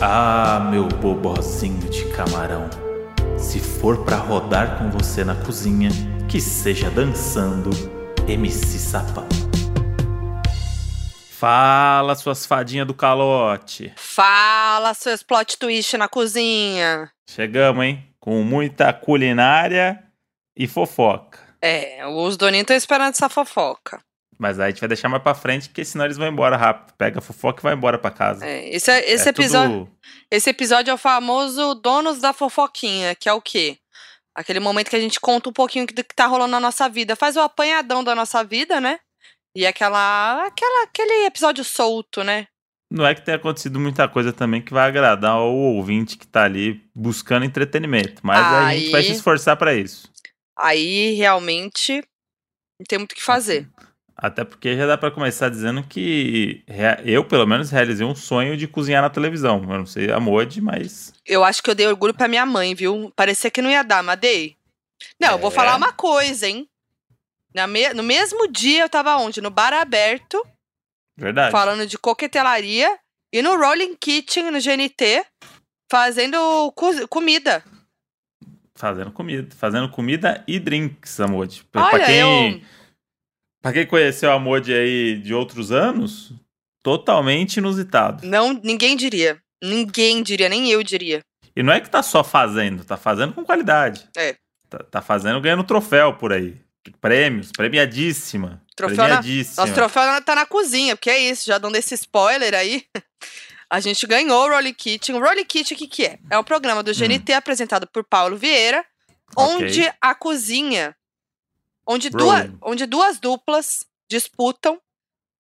Ah, meu bobozinho de camarão. Se for pra rodar com você na cozinha, que seja dançando MC Sapão. Fala, suas fadinhas do calote. Fala, seus plot twist na cozinha. Chegamos, hein? Com muita culinária e fofoca. É, os doninhos estão esperando essa fofoca. Mas aí a gente vai deixar mais pra frente, porque senão eles vão embora rápido. Pega a fofoca e vai embora pra casa. É, esse, é- esse É episódio, tudo- esse episódio é o famoso Donos da Fofoquinha, que é o quê? Aquele momento que a gente conta um pouquinho do que tá rolando na nossa vida. Faz o apanhadão da nossa vida, né? E aquela, aquela, aquele episódio solto, né? Não é que tenha acontecido muita coisa também que vai agradar o ouvinte que tá ali buscando entretenimento. Mas a gente Aí- vai se esforçar pra isso. Aí realmente não tem muito o que fazer. Até porque já dá pra começar dizendo que eu, pelo menos, realizei um sonho de cozinhar na televisão. Eu não sei a Modi, mas. Eu acho que eu dei orgulho pra minha mãe, viu? Parecia que não ia dar, mas dei. Não, eu vou É. falar uma coisa, hein? Na me- No mesmo dia eu tava onde? No bar aberto, Verdade. falando de coquetelaria, e no Rolling Kitchen, no GNT, fazendo co- comida. Fazendo comida. Fazendo comida e drinks, Amode. Pra, Olha, quem, eu. Pra quem conheceu a Amode aí de outros anos, totalmente inusitado. Não, ninguém diria. Ninguém diria, nem eu diria. E não é que tá só fazendo, tá fazendo com qualidade. É. Tá, tá fazendo ganhando troféu por aí. Prêmios, premiadíssima. Troféu na- premiadíssima. Nosso troféu tá na cozinha, porque é isso, já dando esse spoiler aí. A gente ganhou o Rolling Kitchen. O Rolling Kitchen, o que, que é? É um programa do GNT apresentado por Paulo Vieira, Hum. Onde a cozinha, onde duas, onde duas duplas disputam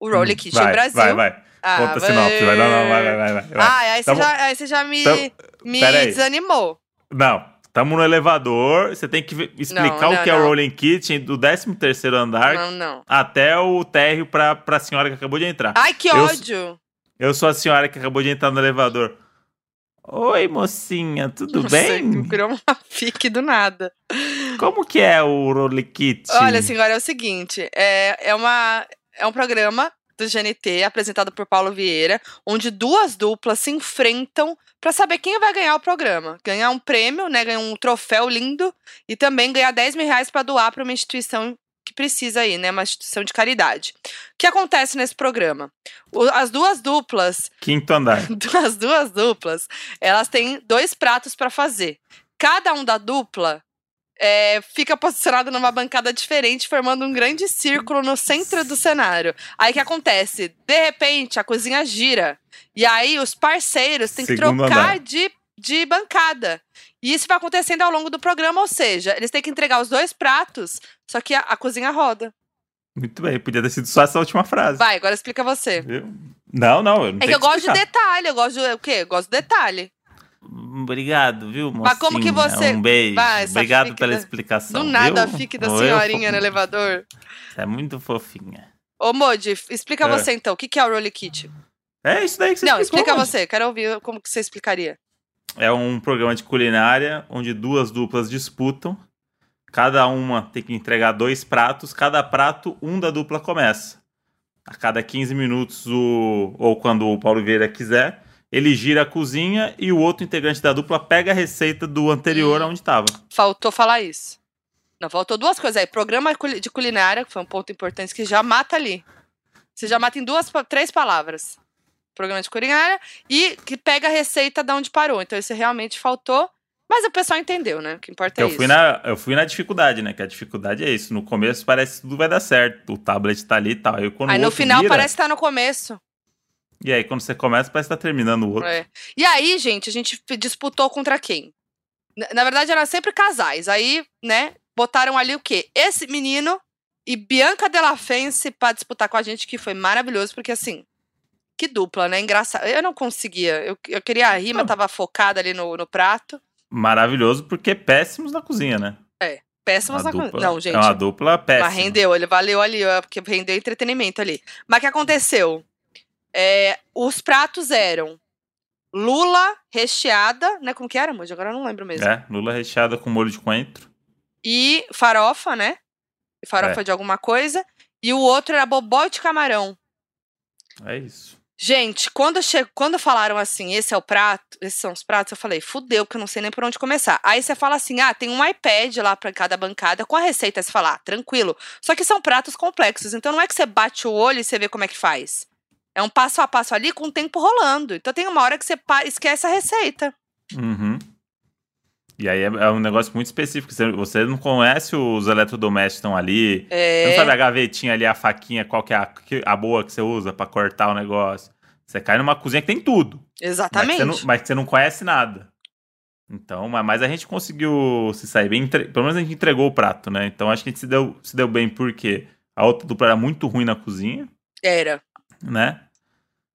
o Rolling Hum, Kitchen vai, Brasil. Vai, vai. Ah, Conta a sinopse. Vai, não, não, vai, vai, vai. vai, vai. Ah, aí você, Tamo- já, aí você já me, tamo- me desanimou. Não, tamo no elevador. Você tem que explicar Não, o não, que é o. Rolling Kitchen do 13 andar Não, não. até o térreo pra, pra senhora que acabou de entrar. Ai, que Eu- ódio. Eu sou a senhora que acabou de entrar no elevador. Oi, mocinha, tudo Não sei, bem? Criou uma fique do nada. Como que é o Rolling Kitchen? Olha, senhora, é o seguinte: é, é, uma, é um programa do GNT apresentado por Paulo Vieira, onde duas duplas se enfrentam pra saber quem vai ganhar o programa. Ganhar um prêmio, né? Ganhar um troféu lindo e também ganhar 10 mil reais pra doar pra uma instituição que precisa aí, né? Uma instituição de caridade. O que acontece nesse programa? O- as duas duplas Quinto andar. as duas duplas, elas têm dois pratos pra fazer. Cada um da dupla é, fica posicionado numa bancada diferente, formando um grande círculo no centro do cenário. Aí o que acontece? De repente, a cozinha gira. E aí os parceiros têm que Segundo trocar andar. de, de bancada. E isso vai acontecendo ao longo do programa, ou seja, eles têm que entregar os dois pratos, só que a, a cozinha roda. Muito bem, podia ter sido só essa última frase. Vai, agora explica você. Viu? Não, não, eu não É que eu gosto de detalhe, eu gosto de o quê? Eu gosto de detalhe. Obrigado, viu, mocinha? Mas como que você- Um beijo. Vai, Obrigado pela da- explicação, Do nada, viu? fique da senhorinha no elevador. Você é muito fofinha. Ô, Modi, explica É. você então. O que que é o Rolly Kit? É isso daí que você Não, explicou, explica você. Quero ouvir como que você explicaria. É um programa de culinária onde duas duplas disputam. Cada uma tem que entregar dois pratos. Cada prato, um da dupla começa. A cada 15 minutos, o... ou quando o Paulo Vieira quiser, ele gira a cozinha e o outro integrante da dupla pega a receita do anterior aonde estava. Faltou falar isso. Não, faltou duas coisas aí. Programa de culinária, que foi um ponto importante, que já mata ali. Você já mata em duas, três palavras. Programa de culinária e que pega a receita da onde parou. Então isso realmente faltou. Mas o pessoal entendeu, né? O que importa é Eu isso. fui, na, eu fui na dificuldade, né? Que a dificuldade é isso. No começo parece que tudo vai dar certo. O tablet tá ali e tal. Aí, quando Aí no final vira, parece que tá no começo. E aí quando você começa, parece que tá terminando o outro. É. E aí, gente, a gente disputou contra quem? Na- verdade, eram sempre casais. Aí, né, botaram ali o quê? Esse menino e Bianca Della Fence pra disputar com a gente, que foi maravilhoso, porque assim, que dupla, né? Engraçado. Eu não conseguia. Eu, eu queria rir, mas tava focada ali no, no prato. Maravilhoso porque péssimos na cozinha, né? Péssimos Uma na dupla- Não, gente. É uma dupla péssima. Mas rendeu, ele valeu ali, porque rendeu entretenimento ali. Mas o que aconteceu? É, os pratos eram lula recheada, né? Como que era, Moji? Agora eu não lembro mesmo. É, lula recheada com molho de coentro. E farofa, né? Farofa É. de alguma coisa. E o outro era bobó de camarão. É isso. Gente, quando, che... quando falaram assim, esse é o prato, esses são os pratos, eu falei, fudeu, porque eu não sei nem por onde começar. Aí você fala assim, ah, tem um iPad lá pra cada bancada com a receita, você fala, ah, tranquilo. Só que são pratos complexos, então não é que você bate o olho e você vê como é que faz. É um passo a passo ali com o tempo rolando. Então tem uma hora que você esquece a receita. Uhum. E aí é, é, um negócio muito específico. Você, você não conhece os eletrodomésticos que estão ali. É. Você não sabe a gavetinha ali, a faquinha, qual que é a, a boa que você usa para cortar o negócio. Você cai numa cozinha que tem tudo. Exatamente. Mas você não, mas você não conhece nada. Então, mas a gente conseguiu se sair bem. Pelo menos a gente entregou o prato, né? Então acho que a gente se deu, se deu bem porque a outra dupla era muito ruim na cozinha. Era. Né?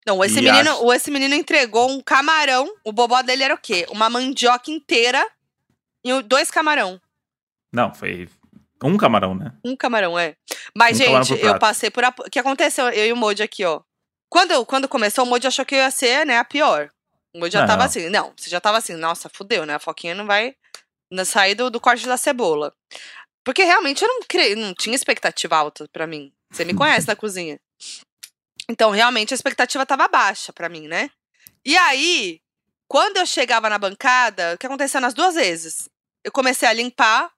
Não, esse menino, acho... esse menino entregou um camarão. O bobó dele era o quê? Uma mandioca inteira e dois camarão. Não, foi um camarão, né? Um camarão, é. Mas, um gente, eu passei por. A... O que aconteceu? Eu e o Moji aqui, ó. Quando, quando começou, o Moji achou que eu ia ser, né, a pior. O Moji já não. tava assim. Não, você já tava assim, nossa, fudeu, né? A Foquinha não vai sair do, do corte da cebola. Porque realmente eu não, cre... não tinha expectativa alta para mim. Você me conhece na cozinha. Então, realmente, a expectativa tava baixa para mim, né? E aí, quando eu chegava na bancada, o que aconteceu nas duas vezes? Eu comecei a limpar.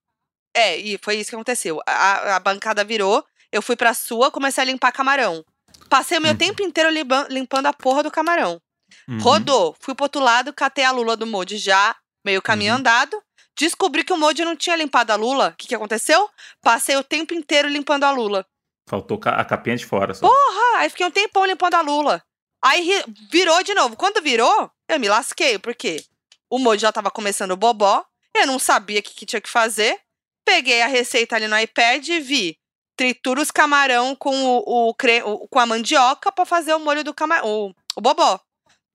É, e foi isso que aconteceu. A, a bancada virou, eu fui pra sua, comecei a limpar camarão. Passei o meu uhum. tempo inteiro limpando a porra do camarão. Uhum. Rodou, fui pro outro lado, catei a lula do Modi já, meio caminho uhum. andado. Descobri que o Modi não tinha limpado a lula. O que, que aconteceu? Passei o tempo inteiro limpando a lula. Faltou a capinha de fora só. Porra! Aí fiquei um tempão limpando a lula. Aí virou de novo. Quando virou, eu me lasquei, porque o molde já tava começando o bobó. Eu não sabia o que, que, tinha que fazer. Peguei a receita ali no iPad e vi. Tritura os camarão com, o, o, o com a mandioca para fazer o molho do camarão. O, o bobó.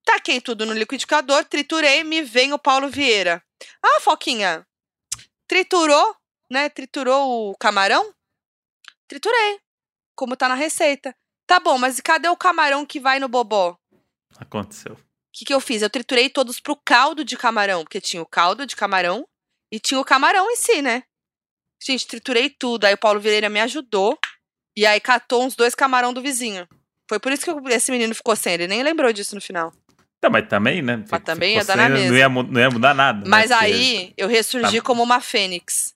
Taquei tudo no liquidificador, triturei, me vem o Paulo Vieira. Ah, Foquinha, triturou, né? Triturou o camarão? Triturei como tá na receita. Tá bom, mas cadê o camarão que vai no bobó? Aconteceu. O que, que eu fiz? Eu triturei todos pro caldo de camarão, porque tinha o caldo de camarão e tinha o camarão em si, né? Gente, triturei tudo. Aí o Paulo Vireira me ajudou. E aí catou uns dois camarão do vizinho. Foi por isso que esse menino ficou sem. Ele nem lembrou disso no final. Tá, mas também, né? Mas também ia dar na mesma. Não ia, não ia mudar nada. Né? Mas né? aí eu ressurgi tá. como uma fênix.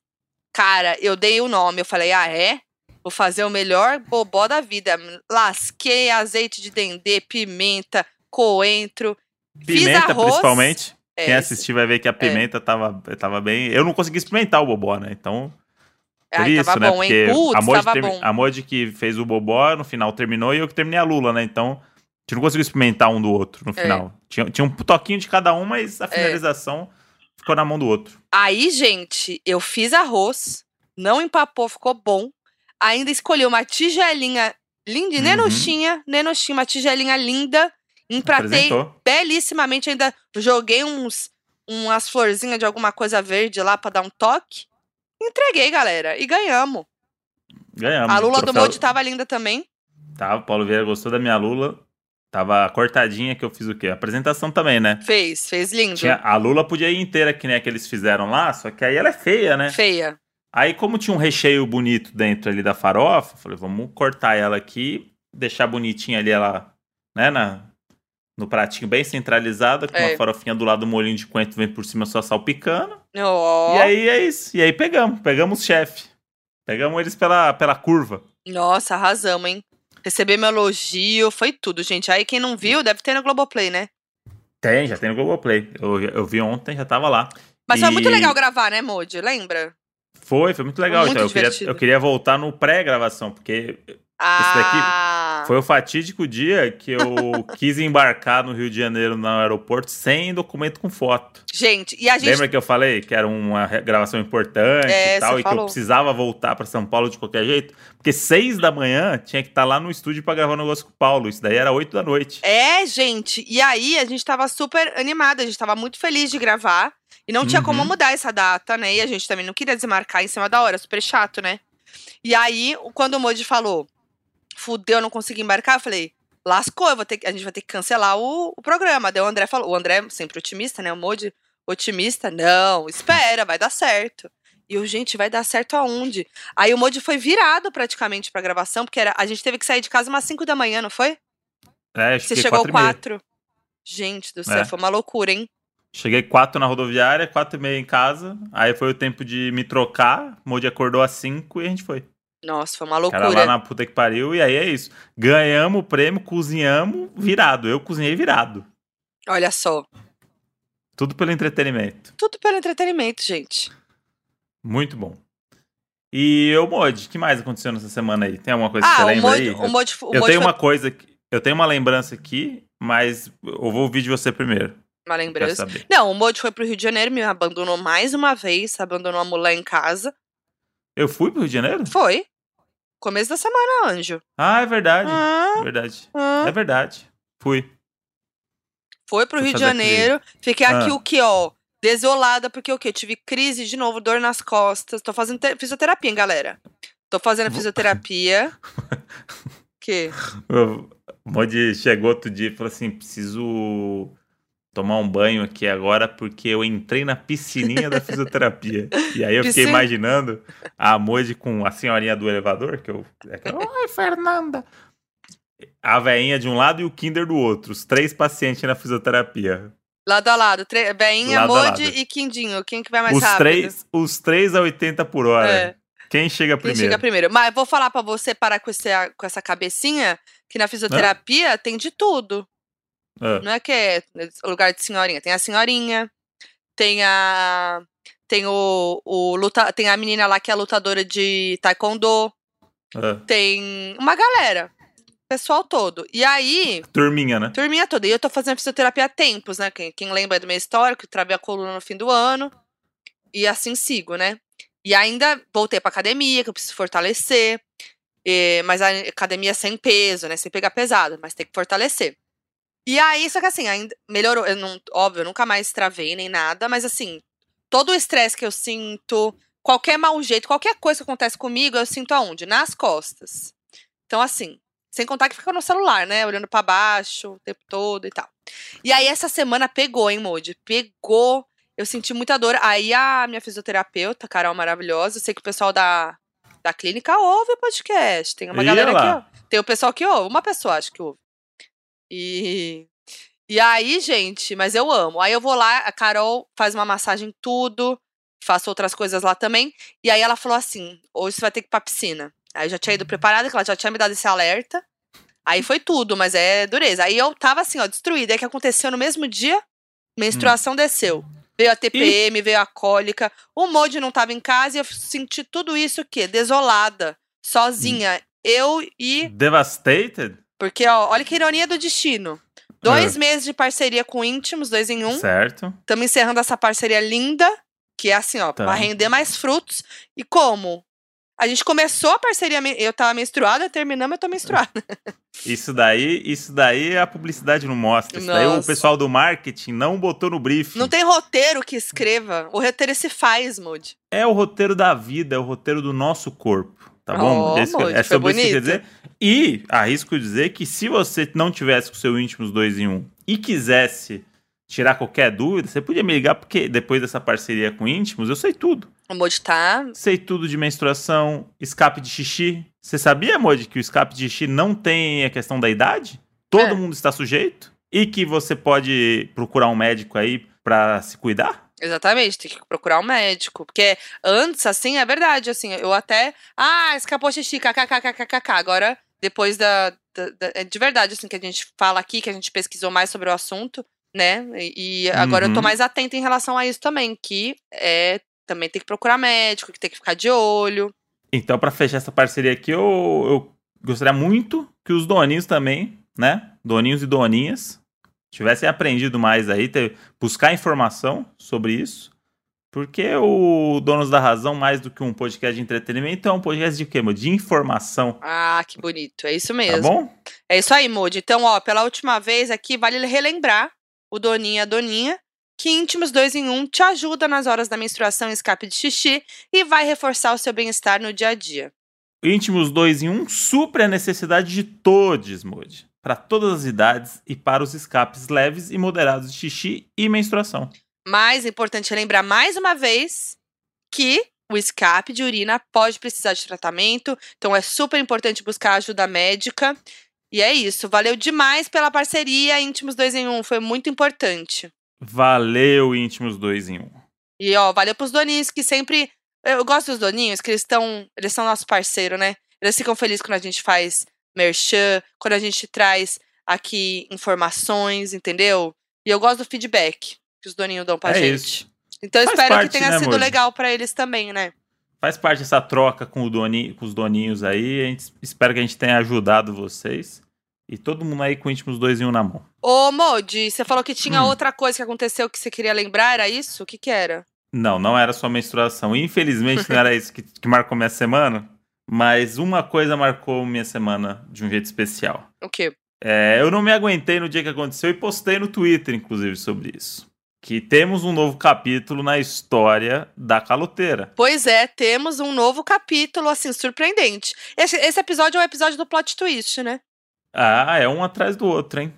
Cara, eu dei o nome. Eu falei, ah, é? Vou fazer o melhor bobó da vida. Lasquei azeite de dendê, pimenta, coentro. Pimenta, principalmente. É, Quem assistir vai ver que a é. pimenta é. tava, tava bem. Eu não consegui experimentar o bobó, né? Então. Por Ai, isso, né? Bom, Porque Putz, a, Mod term... a Mod que fez o bobó, no final terminou e eu que terminei a Lula, né? Então, a gente não conseguiu experimentar um do outro no é. final. Tinha, tinha um toquinho de cada um, mas a é. finalização ficou na mão do outro. Aí, gente, eu fiz arroz, não empapou, ficou bom ainda escolhi uma tigelinha linda, uhum. nenuchinha, uma tigelinha linda. Empratei belíssimamente, ainda joguei uns umas florzinhas de alguma coisa verde lá para dar um toque. Entreguei, galera, e ganhamos. Ganhamos. A Lula do Molde tava linda também. Tava, Paulo Vieira gostou da minha Lula. Tava cortadinha que eu fiz o quê? Apresentação também, né? Fez, fez lindo. Tinha, a Lula podia ir inteira, que nem a que eles fizeram lá, só que aí ela é feia, né? Feia. Aí, como tinha um recheio bonito dentro ali da farofa, falei, vamos cortar ela aqui, deixar bonitinha ali ela, né, na, no pratinho bem centralizado, com é. uma farofinha do lado do molinho de coentro vem por cima só salpicando. Oh. E aí é isso. E aí pegamos, pegamos o chefe. Pegamos eles pela, pela curva. Nossa, arrasamos, hein? Receber meu elogio, foi tudo, gente. Aí quem não viu, deve ter no Globoplay, né? Tem, já tem no Globoplay. Eu, eu vi ontem, já tava lá. Mas e... foi muito legal gravar, né, Modi? Lembra? Foi, foi muito legal. Muito então, eu queria, eu queria voltar no pré-gravação, porque ah. esse daqui ah. foi o fatídico dia que eu quis embarcar no Rio de Janeiro no aeroporto sem documento com foto. Gente, e a gente. Lembra que eu falei que era uma gravação importante é, e tal, e falou. que eu precisava voltar para São Paulo de qualquer jeito? Porque seis da manhã tinha que estar tá lá no estúdio para gravar um negócio com o Paulo. Isso daí era oito da noite. É, gente. E aí a gente tava super animada, a gente tava muito feliz de gravar. E não tinha uhum. como mudar essa data, né? E a gente também não queria desmarcar em cima da hora, super chato, né? E aí, quando o Moji falou, fudeu, não consegui embarcar, eu falei, lascou, eu vou ter, a gente vai ter que cancelar o, o programa. Daí o André falou, o André sempre otimista, né? O Moji otimista, não, espera, vai dar certo. E o gente, vai dar certo aonde? Aí o Moji foi virado praticamente pra gravação, porque era, a gente teve que sair de casa umas 5 da manhã, não foi? É, eu Você cheguei chegou quatro e meia. quatro. Gente do céu, É. foi uma loucura, hein? Cheguei quatro na rodoviária, quatro e meia em casa. Aí foi o tempo de me trocar. Modi acordou às cinco e a gente foi. Nossa, foi uma loucura. lá na puta que pariu. E aí é isso. Ganhamos o prêmio, cozinhamos virado. Eu cozinhei virado. Olha só. Tudo pelo entretenimento. Tudo pelo entretenimento, gente. Muito bom. E eu, Mod, o que mais aconteceu nessa semana aí? Tem alguma coisa que você Ah, o lembra Mod, aí? o Mod, o eu Mod tenho foi uma coisa. Eu tenho uma lembrança aqui, mas eu vou ouvir de você primeiro. Uma lembrança. Não, o Mod foi pro Rio de Janeiro, me abandonou mais uma vez, abandonou a mulher em casa. Eu fui pro Rio de Janeiro? Foi. Começo da semana, anjo. Ah, é verdade. Ah, É verdade. ah. É verdade. Fui. Foi pro Fui Rio de Janeiro. Fiquei aqui Ah. o que, ó? Desolada, porque o quê? Tive crise de novo, dor nas costas. Tô fazendo te- fisioterapia, hein, galera? Tô fazendo fisioterapia. que? O Mod chegou outro dia e falou assim: preciso tomar um banho aqui agora porque eu entrei na piscininha da fisioterapia. E aí eu fiquei Piscina? imaginando a Mod com a senhorinha do elevador, que eu. é Oi, Fernanda! A veinha de um lado e o Kinder do outro. Os três pacientes na fisioterapia. Lado a lado. Tre... Beinha, Lado Modi lado. e Quindinho. Quem que vai mais Os rápido? três, os três a 80 por hora. É. Quem chega Quem primeiro? chega primeiro. Mas vou falar pra você parar com, esse, com essa cabecinha que na fisioterapia tem de tudo. Ah, Não é que é lugar de senhorinha. Tem a senhorinha, tem a. Tem o, o luta, tem a menina lá que é lutadora de taekwondo, ah. tem uma galera. Pessoal todo. E aí, Turminha, né? turminha toda. E eu tô fazendo fisioterapia há tempos, né? Quem, quem lembra do meu histórico, travei a coluna no fim do ano. E assim sigo, né? E ainda voltei pra academia, que eu preciso fortalecer. E- mas a academia sem peso, né? Sem pegar pesado, mas tem que fortalecer. E aí, só que assim, ainda melhorou. Eu não, óbvio, eu nunca mais travei nem nada, mas assim, todo o estresse que eu sinto, qualquer mau jeito, qualquer coisa que acontece comigo, eu sinto aonde? Nas costas. Então, assim, sem contar que fica no celular, né? Olhando pra baixo o tempo todo e tal. E aí, essa semana pegou, hein, Moody? Pegou. Eu senti muita dor. Aí, a minha fisioterapeuta, Carol maravilhosa, eu sei que o pessoal da, da clínica ouve o podcast. Tem uma Ih, galera que lá. ouve. Tem o pessoal que ouve. Uma pessoa, acho que ouve. E. E aí, gente, mas eu amo. Aí eu vou lá, a Carol faz uma massagem tudo, faço outras coisas lá também. E aí ela falou assim: hoje você vai ter que ir pra piscina. Aí eu já tinha ido preparada, que ela já tinha me dado esse alerta. Aí foi tudo, mas é dureza. Aí eu tava assim, ó, destruída. Aí que aconteceu no mesmo dia, menstruação desceu. Veio a TPM, veio a cólica. O Modi não tava em casa e eu senti tudo isso o quê? Desolada, sozinha. Eu e. Devastated? Porque, ó, olha que ironia do destino. Dois meses de parceria com íntimos, dois em um. Certo. Estamos encerrando essa parceria linda, que é assim, ó, Tá. pra render mais frutos. E como? A gente começou a parceria, eu tava menstruada, terminamos, eu tô menstruada. Isso daí, isso daí a publicidade não mostra. Isso daí o Nossa. pessoal do marketing não botou no briefing. Não tem roteiro que escreva. O roteiro se faz, Moody. É o roteiro da vida, é o roteiro do nosso corpo. Tá bom? Oh, é isso Moody, é sobre isso que quer dizer. E arrisco dizer que se você não tivesse com o seu íntimos dois em um e quisesse tirar qualquer dúvida, você podia me ligar, porque depois dessa parceria com íntimos, eu sei tudo. O Moody tá. Sei tudo de menstruação, escape de xixi. Você sabia, Moody, que o escape de xixi não tem a questão da idade? Todo É. mundo está sujeito? E que você pode procurar um médico aí pra se cuidar? Exatamente, tem que procurar um médico. Porque antes, assim, é verdade, assim, eu até. Ah, escapou xixi, kkkkkk. Agora, depois da, da, da- é De verdade, assim, que a gente fala aqui, que a gente pesquisou mais sobre o assunto, né? E, e agora eu tô Uhum. mais atenta em relação a isso também, que é. Também tem que procurar médico, que tem que ficar de olho. Então, pra fechar essa parceria aqui, eu, eu gostaria muito que os doninhos também, né? Doninhos e doninhas, tivessem aprendido mais aí, ter, buscar informação sobre isso. Porque o Donos da Razão, mais do que um podcast de entretenimento, é um podcast de quê? De informação. Ah, que bonito. É isso Tá mesmo. bom? É isso aí, Moody. Então, ó, pela última vez aqui, vale relembrar o Doninha a Doninha que íntimos 2 em 1 um te ajuda nas horas da menstruação e escape de xixi e vai reforçar o seu bem-estar no dia a dia. Íntimos 2 em 1 um, supre a necessidade de todos, Moody. Para todas as idades e para os escapes leves e moderados de xixi e menstruação. Mais importante relembrar mais uma vez que o escape de urina pode precisar de tratamento, então é super importante buscar ajuda médica. E é isso. Valeu demais pela parceria, Íntimos 2 em 1. Foi muito importante. Valeu, Íntimos 2 em 1. E, ó, valeu pros doninhos que sempre. Eu gosto dos doninhos, que eles estão. Eles são nosso parceiro, né? Eles ficam felizes quando a gente faz merchan, quando a gente traz aqui informações, entendeu? E eu gosto do feedback que os doninhos dão pra É gente. isso. Então Faz espero parte, que tenha né, sido Moji? legal pra eles também, né? Faz parte dessa troca com, o doni, com os doninhos aí. A gente espera que a gente tenha ajudado vocês. E todo mundo aí com íntimos dois em um na mão. Ô, Modi, você falou que tinha Hum. outra coisa que aconteceu que você queria lembrar, era isso? O que que era? Não, não era só menstruação. Infelizmente não era isso que, que marcou minha semana. Mas uma coisa marcou minha semana de um jeito especial. O quê? É, eu não me aguentei no dia que aconteceu e postei no Twitter, inclusive, sobre isso. Que temos um novo capítulo na história da caloteira. Pois é, temos um novo capítulo, assim, surpreendente. Esse, esse episódio é o episódio do plot twist, né? Ah, é um atrás do outro, hein?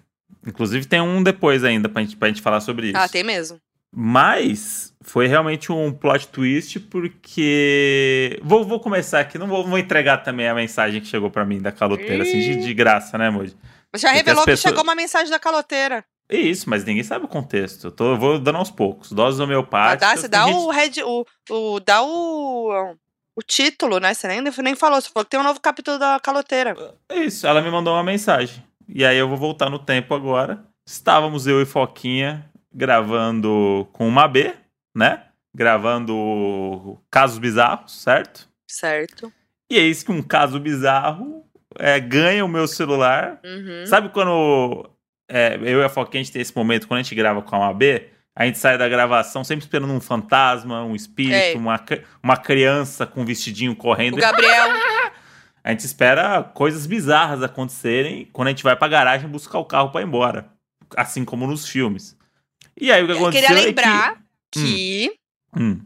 Inclusive tem um depois ainda pra gente, pra gente falar sobre isso. Ah, tem mesmo. Mas foi realmente um plot twist porque. Vou, vou começar aqui, não vou, vou entregar também a mensagem que chegou pra mim da caloteira, assim, de, de graça, né, Moji? Já Porque revelou as que pessoas- chegou uma mensagem da caloteira. Isso, mas ninguém sabe o contexto. Eu, tô, eu vou dando aos poucos. Doses Ah, homeopáticas. dá, você dá gente- o, red, o, o. Dá o. O título, né? Você nem, nem falou. Você falou que tem um novo capítulo da caloteira. Isso, ela me mandou uma mensagem. E aí eu vou voltar no tempo agora. Estávamos eu e Foquinha gravando com uma B, né? Gravando casos bizarros, certo? Certo. E eis que um caso bizarro é, ganha o meu celular. Uhum. Sabe quando é, eu e a Foquinha a gente tem esse momento, quando a gente grava com a B, a gente sai da gravação sempre esperando um fantasma, um espírito, É. uma, uma criança com um vestidinho correndo. O Gabriel. A gente espera coisas bizarras acontecerem quando a gente vai pra garagem buscar o carro pra ir embora. Assim como nos filmes. E aí o que Eu aconteceu queria é lembrar que... que Hum,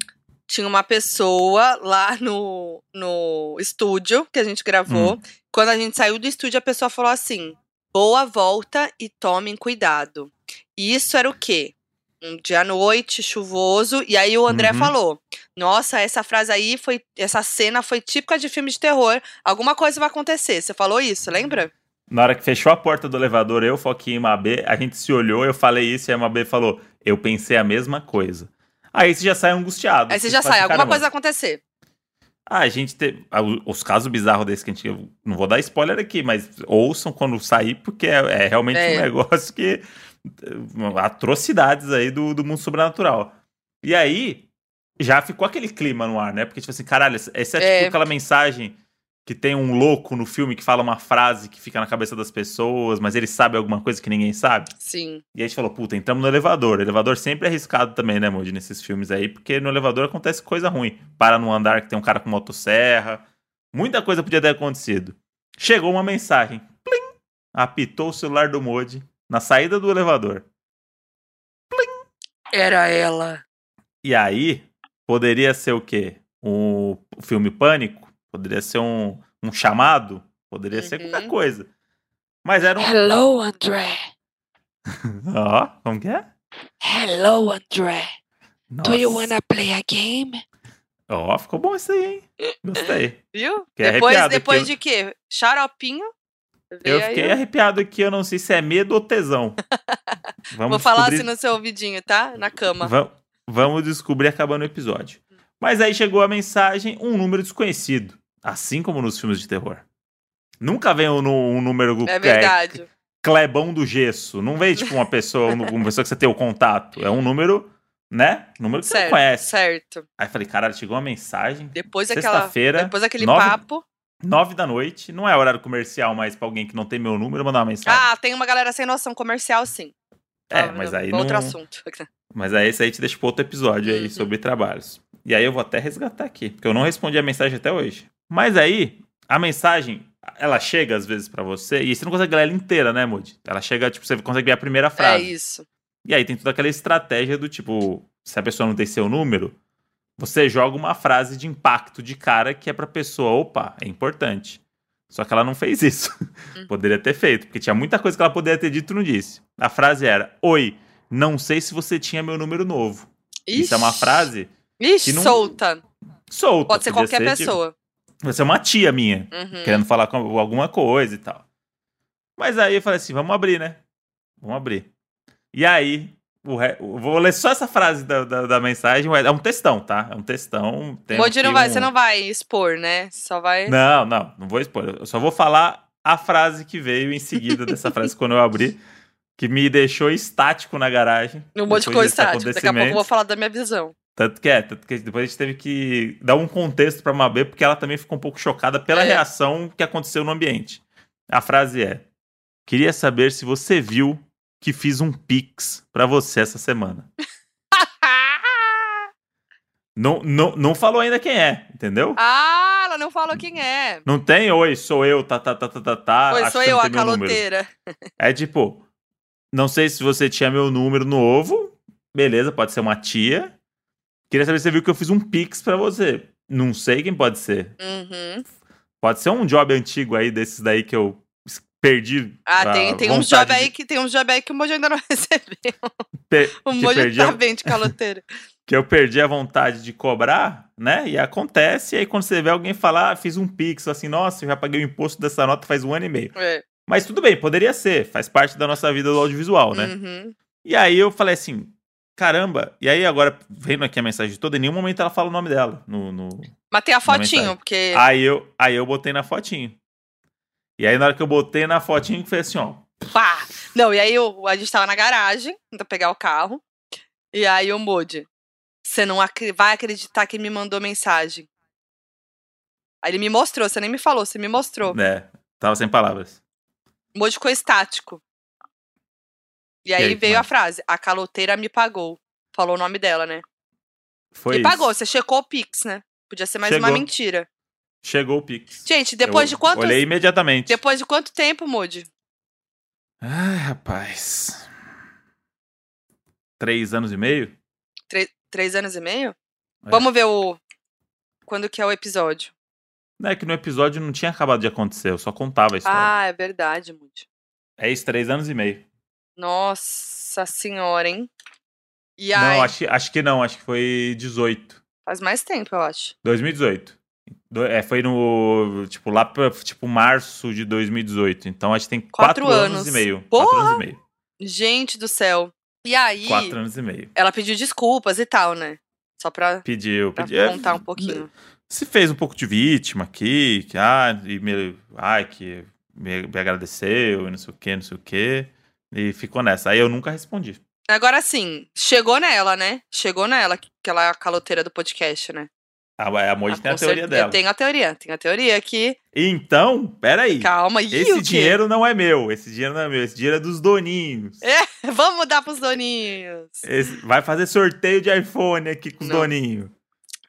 tinha uma pessoa lá no, no estúdio que a gente gravou. Hum. Quando a gente saiu do estúdio, a pessoa falou assim: boa volta e tomem cuidado. E isso era o quê? Um dia à noite, chuvoso, e aí o André Uhum. falou: Nossa, essa frase aí foi. Essa cena foi típica de filme de terror. Alguma coisa vai acontecer. Você falou isso, lembra? Na hora que fechou a porta do elevador, eu, Foquinha e Mabê, a gente se olhou, eu falei isso e a Mabê falou: Eu pensei a mesma coisa. Aí você já sai angustiado. Aí você já sai, assim, alguma "Caramba, coisa vai acontecer. Ah, a gente teve. Os casos bizarros desses que a gente. Não vou dar spoiler aqui, mas ouçam quando sair, porque é, é realmente É. um negócio que. eh, Atrocidades aí do, do mundo sobrenatural. E aí, já ficou aquele clima no ar, né? Porque, tipo assim, caralho, essa é, É. tipo aquela mensagem que tem um louco no filme que fala uma frase que fica na cabeça das pessoas, mas ele sabe alguma coisa que ninguém sabe. Sim. E aí a gente falou, puta, entramos no elevador. O elevador sempre é arriscado também, né, Moody, nesses filmes aí, porque no elevador acontece coisa ruim. Para no andar que tem um cara com motosserra. Muita coisa podia ter acontecido. Chegou uma mensagem. Plim! Apitou o celular do Moody na saída do elevador. Era ela. E aí, poderia ser o quê? O filme Pânico? Poderia ser um, um chamado? Poderia ser Uhum. qualquer coisa. Mas era um. Hello, André. Ó, como que é? Hello, André. Nossa. play a game? Ó, ficou bom isso aí, hein? Gostei. Viu? Fiquei depois arrepiado depois aqui. de quê? Xaropinho? Eu Veio aí, fiquei arrepiado aqui, eu não sei se é medo ou tesão. Vamos Vou falar descobrir- assim no seu ouvidinho, tá? Na cama. Va- Vamos descobrir acabando o episódio. Mas aí chegou a mensagem, um número desconhecido. Assim como nos filmes de terror. Nunca vem um, um número É verdade. Clebão do Gesso. Não vem tipo uma pessoa, uma pessoa que você tem o contato. É um número, né? Número que você não Certo, conhece. certo. Aí falei, caralho, chegou uma mensagem. Depois daquela. Sexta-feira, Depois daquele nove- papo. nove da noite. Não é horário comercial, mas pra alguém que não tem meu número, mandar uma mensagem. Ah, tem uma galera sem noção comercial, sim. é, Ah, mas não, aí Outro não... assunto. Mas aí esse aí te deixa pro outro episódio aí Uhum. sobre trabalhos. E aí eu vou até resgatar aqui, porque eu não respondi a mensagem até hoje. Mas aí, a mensagem, ela chega às vezes pra você, e você não consegue ler ela inteira, né, Moody? Ela chega, tipo, você consegue ver a primeira É frase. isso. E aí tem toda aquela estratégia do tipo, se a pessoa não tem seu número, você joga uma frase de impacto de cara que é pra pessoa, opa, é importante. Só que ela não fez isso. Hum. Poderia ter feito, porque tinha muita coisa que ela poderia ter dito e não disse. A frase era: Oi, não sei se você tinha meu número novo. Isso é uma Ixi. frase Ixi, que não- solta. solta. Pode ser qualquer tipo, pessoa. Pode ser uma tia minha, Uhum. querendo falar com alguma coisa e tal. Mas aí eu falei assim, vamos abrir, né? Vamos abrir. E aí, re... vou ler só essa frase da, da, da, mensagem. É um textão, tá? É um textão. Não vai, um... você não vai expor, né? Só vai. Não, não, não vou expor. Eu só vou falar a frase que veio em seguida dessa frase quando eu abri, que me deixou estático na garagem. Um monte de coisa estático. Daqui a pouco eu vou falar da minha visão. Tanto que é, tanto que depois a gente teve que dar um contexto pra Mabê, porque ela também ficou um pouco chocada pela é. reação que aconteceu no ambiente. A frase é: Queria saber se você viu que fiz um pix para você essa semana. não, não, não falou ainda quem é, entendeu? Ah, ela não falou quem é. Não tem, oi, sou eu, tá, tá, tá, tá, tá, tá. Oi, sou eu, a caloteira. É tipo, não sei se você tinha meu número novo. Beleza, pode ser uma tia. Queria saber se você viu que eu fiz um pix para você. Não sei quem pode ser. Uhum. Pode ser um job antigo aí, desses daí que eu perdi. Ah, tem, tem uns job aí que tem uns job aí que o Moji ainda não recebeu. Pe o Moji tá bem de caloteiro. que eu perdi a vontade de cobrar, né? E acontece, e aí quando você vê alguém falar, ah, fiz um pix, assim, nossa, eu já paguei o imposto dessa nota faz um ano e meio. É. Mas tudo bem, poderia ser, faz parte da nossa vida do audiovisual, né? Uhum. E aí eu falei assim, caramba, e aí agora, vendo aqui a mensagem toda, em nenhum momento ela fala o nome dela no. no Matei a fotinho, porque. Aí eu, aí eu botei na fotinho. E aí, na hora que eu botei na fotinho, foi assim, ó. Pá! Não, e aí eu, a gente tava na garagem, pra pegar o carro. E aí o Moody, você não ac vai acreditar que me mandou mensagem. Aí ele me mostrou, você nem me falou, você me mostrou. É, tava sem palavras. O Moody ficou estático. E aí, e aí veio a frase, a caloteira me pagou. Falou o nome dela, né? Foi Me pagou, você checou o Pix, né? Podia ser mais Chegou. uma mentira. Chegou o Pix. Gente, depois eu de quanto. Olhei imediatamente. Depois de quanto tempo, Moody? Ai, rapaz. Três anos e meio? Tre três anos e meio? É. Vamos ver o. Quando que é o episódio? Não, é que no episódio não tinha acabado de acontecer, eu só contava a história. Ah, é verdade, Moody. É isso, três anos e meio. Nossa senhora, hein? E aí... Não, acho, acho que não, acho que foi 18. Faz mais tempo, eu acho. 2018. É, foi no. Tipo, lá pra tipo, março de 2018. Então acho que tem quatro, quatro anos. anos. e meio. Porra! Quatro anos e meio. Gente do céu. E aí. Quatro anos e meio. Ela pediu desculpas e tal, né? Só pra. Pediu, pra pediu. contar um pouquinho. Se fez um pouco de vítima aqui, que, ah, e me, ai, que me, me agradeceu, e não sei o que, não sei o que. E ficou nessa. Aí eu nunca respondi. Agora sim, chegou nela, né? Chegou nela, que ela é a caloteira do podcast, né? A, a Moji ah, tem a teoria dela. Tem a teoria, tem a teoria que. Então, peraí. Calma, e Esse dinheiro não é meu. Esse dinheiro não é meu. Esse dinheiro é dos doninhos. É, vamos dar pros doninhos. Esse, vai fazer sorteio de iPhone aqui com os não. doninhos.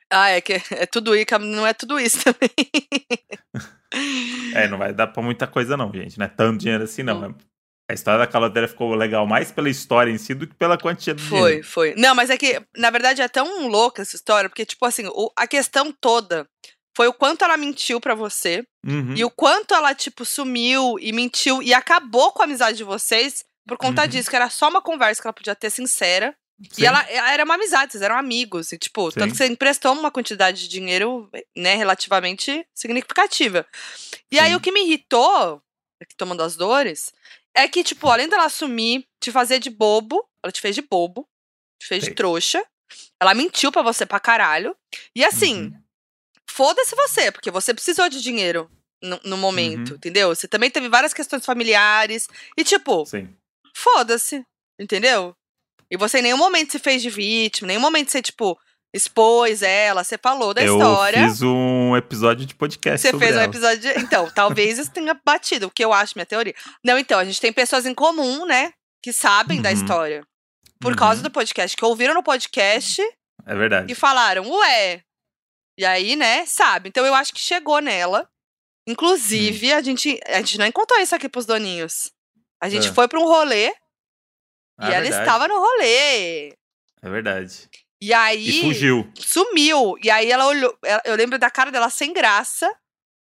Ah, é que é tudo isso, não é tudo isso também. é, não vai dar pra muita coisa, não, gente. Não é tanto dinheiro assim, não. Hum. A história da caloteira ficou legal mais pela história em si do que pela quantia do foi, dinheiro. Foi, foi. Não, mas é que, na verdade, é tão louca essa história, porque, tipo assim, o, a questão toda foi o quanto ela mentiu para você uhum. e o quanto ela, tipo, sumiu e mentiu e acabou com a amizade de vocês por conta uhum. disso, que era só uma conversa que ela podia ter sincera. Sim. E ela, ela, era uma amizade, vocês eram amigos. E, tipo, Sim. tanto que você emprestou uma quantidade de dinheiro, né, relativamente significativa. E Sim. aí o que me irritou, aqui tomando as dores, é que, tipo, além dela assumir, te fazer de bobo, ela te fez de bobo, te fez Sim. de trouxa. Ela mentiu para você pra caralho. E assim, uhum. foda-se você, porque você precisou de dinheiro no, no momento, uhum. entendeu? Você também teve várias questões familiares. E, tipo, foda-se, entendeu? E você em nenhum momento se fez de vítima, em nenhum momento você, tipo, expôs ela, você falou da eu história. Eu fiz um episódio de podcast Você fez ela. um episódio de... Então, talvez isso tenha batido, o que eu acho, minha teoria. Não, então, a gente tem pessoas em comum, né, que sabem uhum. da história. Por uhum. causa do podcast, que ouviram no podcast. É verdade. E falaram, ué. E aí, né, sabe. Então eu acho que chegou nela. Inclusive, a gente, a gente não contou isso aqui pros doninhos. A gente é. foi pra um rolê. Ah, e ela verdade. estava no rolê. É verdade. E aí. E fugiu. Sumiu. E aí ela olhou. Eu lembro da cara dela sem graça.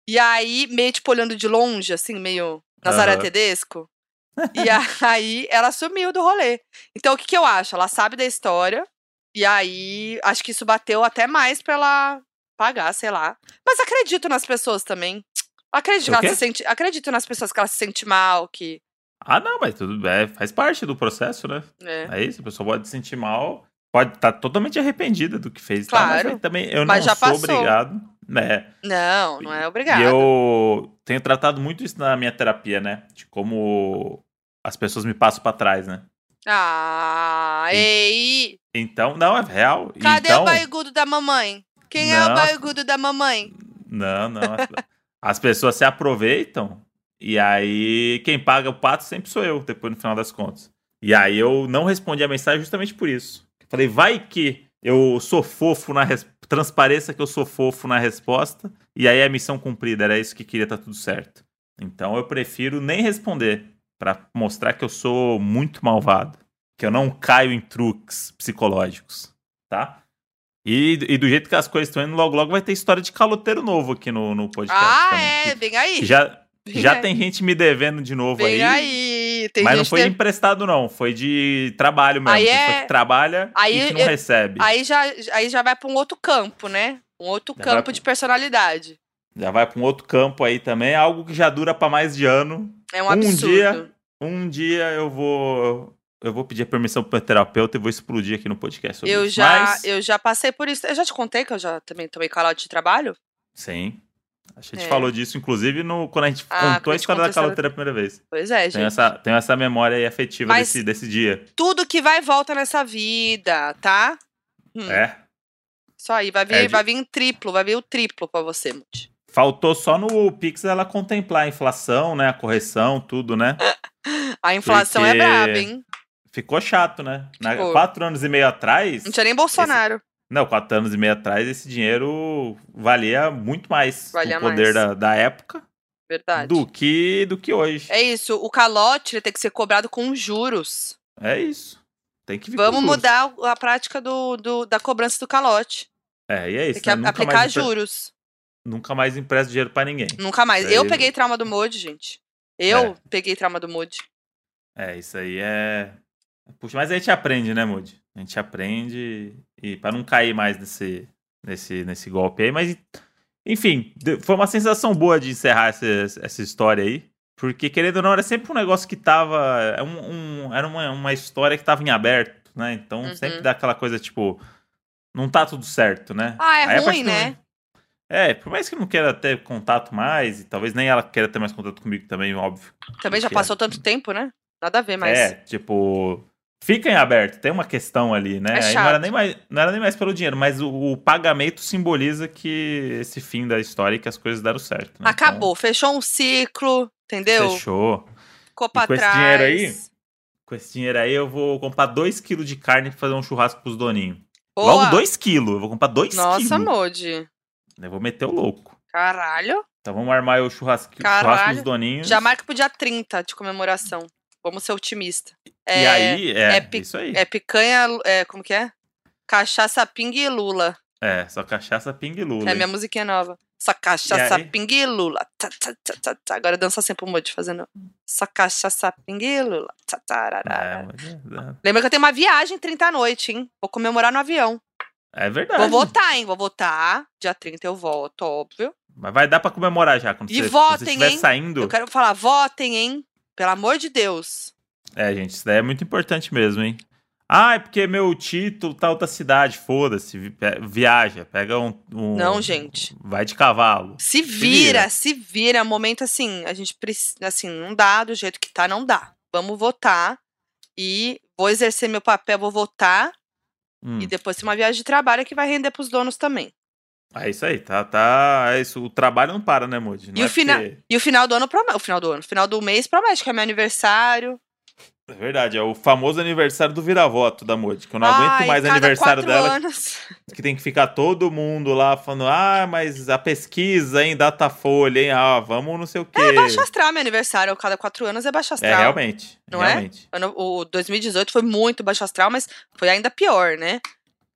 E aí, meio tipo olhando de longe, assim, meio Nazaré uhum. Tedesco. e aí ela sumiu do rolê. Então o que, que eu acho? Ela sabe da história. E aí, acho que isso bateu até mais pra ela pagar, sei lá. Mas acredito nas pessoas também. Acredito, que ela se sente, acredito nas pessoas que ela se sente mal, que. Ah, não, mas tudo é, faz parte do processo, né? é. É isso, a pessoa pode se sentir mal, pode estar totalmente arrependida do que fez. tá? Claro. Mas aí também eu Mas não sou passou. obrigado. Né? Não, não é obrigado. E eu tenho tratado muito isso na minha terapia, né? De como as pessoas me passam pra trás, né? Ah, Sim. ei! Então, não, é real. Cadê então, o barrigudo da mamãe? Quem é o Não. barrigudo da mamãe? Não, não. As, as pessoas se aproveitam e aí quem paga o pato sempre sou eu, depois no final das contas. E aí eu não respondi a mensagem justamente por isso. Falei, vai que eu sou fofo na res... transpareça que eu sou fofo na resposta e aí é missão cumprida, era isso que queria, tá tudo certo. Então eu prefiro nem responder pra mostrar que eu sou muito malvado, que eu não caio em truques psicológicos, tá? E, e do jeito que as coisas estão indo, logo logo vai ter história de caloteiro novo aqui no, no podcast. Ah, também, é, vem aí. já Vem já aí. tem gente me devendo de novo Vem aí. aí. Tem mas não foi que- emprestado, não. Foi de trabalho mesmo. Aí é- trabalha aí e não eu- recebe. Aí já, aí já vai pra um outro campo, né? Um outro Já campo pro- de personalidade. Já vai pra um outro campo aí também. Algo que já dura pra mais de ano. É um Um absurdo. dia- Um dia eu vou. Eu vou pedir permissão pro meu terapeuta e vou explodir aqui no podcast sobre Eu isso. já, Mas, eu já passei por isso. Eu já te contei que eu já também tomei calote de trabalho? Sim. A gente É. falou disso, inclusive, no, quando a gente Ah, contou a história da caloteira a primeira vez. Pois é, gente. Tenho essa, tenho essa memória aí afetiva Mas- desse, desse dia. Tudo que vai e volta nessa vida, tá? Hum, É. Isso aí, vai vir, É vai vir em triplo, vai vir o triplo pra você, Muti. Faltou só no Pix ela contemplar a inflação, né? A correção, tudo, né? A inflação é Porque- braba, hein? Ficou chato, né? Na- Ficou. quatro anos e meio atrás. Não tinha nem Bolsonaro. Não, quatro anos e meio atrás, esse dinheiro valia muito mais Valia o poder mais. da, da época Verdade. do que, do que hoje. É isso, o calote tem que ser cobrado com juros. É isso. Tem que Vamos mudar a prática do, do- da cobrança do calote. É, e é isso. Tem que né? aplicar mais juros. Nunca mais empresta dinheiro pra ninguém. Nunca mais. Aí- Eu peguei trauma do Modi, gente. Eu É. peguei trauma do Modi. É, isso aí é. Puxa, mas a gente aprende, né, Moody? A gente aprende e para não cair mais nesse, nesse, nesse golpe aí, mas enfim, foi uma sensação boa de encerrar essa, essa história aí. Porque, querendo ou não, era sempre um negócio que tava. é um- um- era uma, uma história que tava em aberto, né? Então Uhum. sempre dá aquela coisa, tipo, não tá tudo certo, né? Ah, é Aí, ruim, do né? É, por mais que eu não queira ter contato mais, e talvez nem ela queira ter mais contato comigo também, óbvio. Também já Porque- passou tanto tempo, né? Nada a ver, mas. É, tipo, fica em aberto, tem uma questão ali, né? É Aí não, era nem mais, não era nem mais pelo dinheiro, mas o, o pagamento simboliza que esse fim da história e que as coisas deram certo. né? Acabou, fechou um ciclo, Então, entendeu? fechou. Ficou pra com esse trás. dinheiro aí, Com esse dinheiro aí, eu vou comprar 2kg de carne pra fazer um churrasco pros doninhos. Boa. Logo 2kg, eu vou comprar 2kg. Nossa, Modi. Eu vou meter o louco. Caralho. Então vamos armar o churrasco, Caralho. churrasco dos doninhos. Já marca pro dia 30 de comemoração. Vamos ser otimista. E É, aí, é, é pi- isso aí. é picanha, é, como que é? Cachaça, pingue e lula. É, só cachaça, pingue e lula. É hein? minha musiquinha nova. Só cachaça, pingue e lula. Tá, tá, tá, tá, tá. Agora dança sempre o Moody fazendo. Só cachaça, pingue e lula. Tá, tararara. É, Lembra que eu tenho uma viagem 30 à noite, hein? Vou comemorar no avião. é, verdade. Vou votar, hein? Vou votar. Dia 30 eu voto, óbvio. Mas vai dar pra comemorar já. Quando E você, quando votem, você estiver hein? saindo. Eu quero falar, votem, hein? Pelo amor de Deus. É, gente, isso daí é muito importante mesmo, hein? Ah, é porque meu título tá outra cidade. Foda-se. pe- Viaja. Pega um, um- Não, gente. Vai de cavalo. Se vira, se vira. Momento assim, a gente precisa. Assim, não dá do jeito que tá, não dá. Vamos votar. E vou exercer meu papel, vou votar. Hum, E depois tem uma viagem de trabalho que vai render pros donos também. É isso aí, tá, tá. É isso. O trabalho não para, né, Moody? E é o fina- porque- E o final do ano promete. O final do ano. O final do mês promete, que é meu aniversário. É verdade, é o famoso aniversário do vira-voto da Moody. Que eu não aguento Ai, mais aniversário dela. Anos. Que tem que ficar todo mundo lá falando: ah, mas a pesquisa, hein, Datafolha, hein, ah, vamos não sei o quê. É baixo astral, meu aniversário. Cada quatro anos é baixo É, astral. realmente. Não é? realmente. Ano- O 2018 foi muito baixo astral, mas foi ainda pior, né?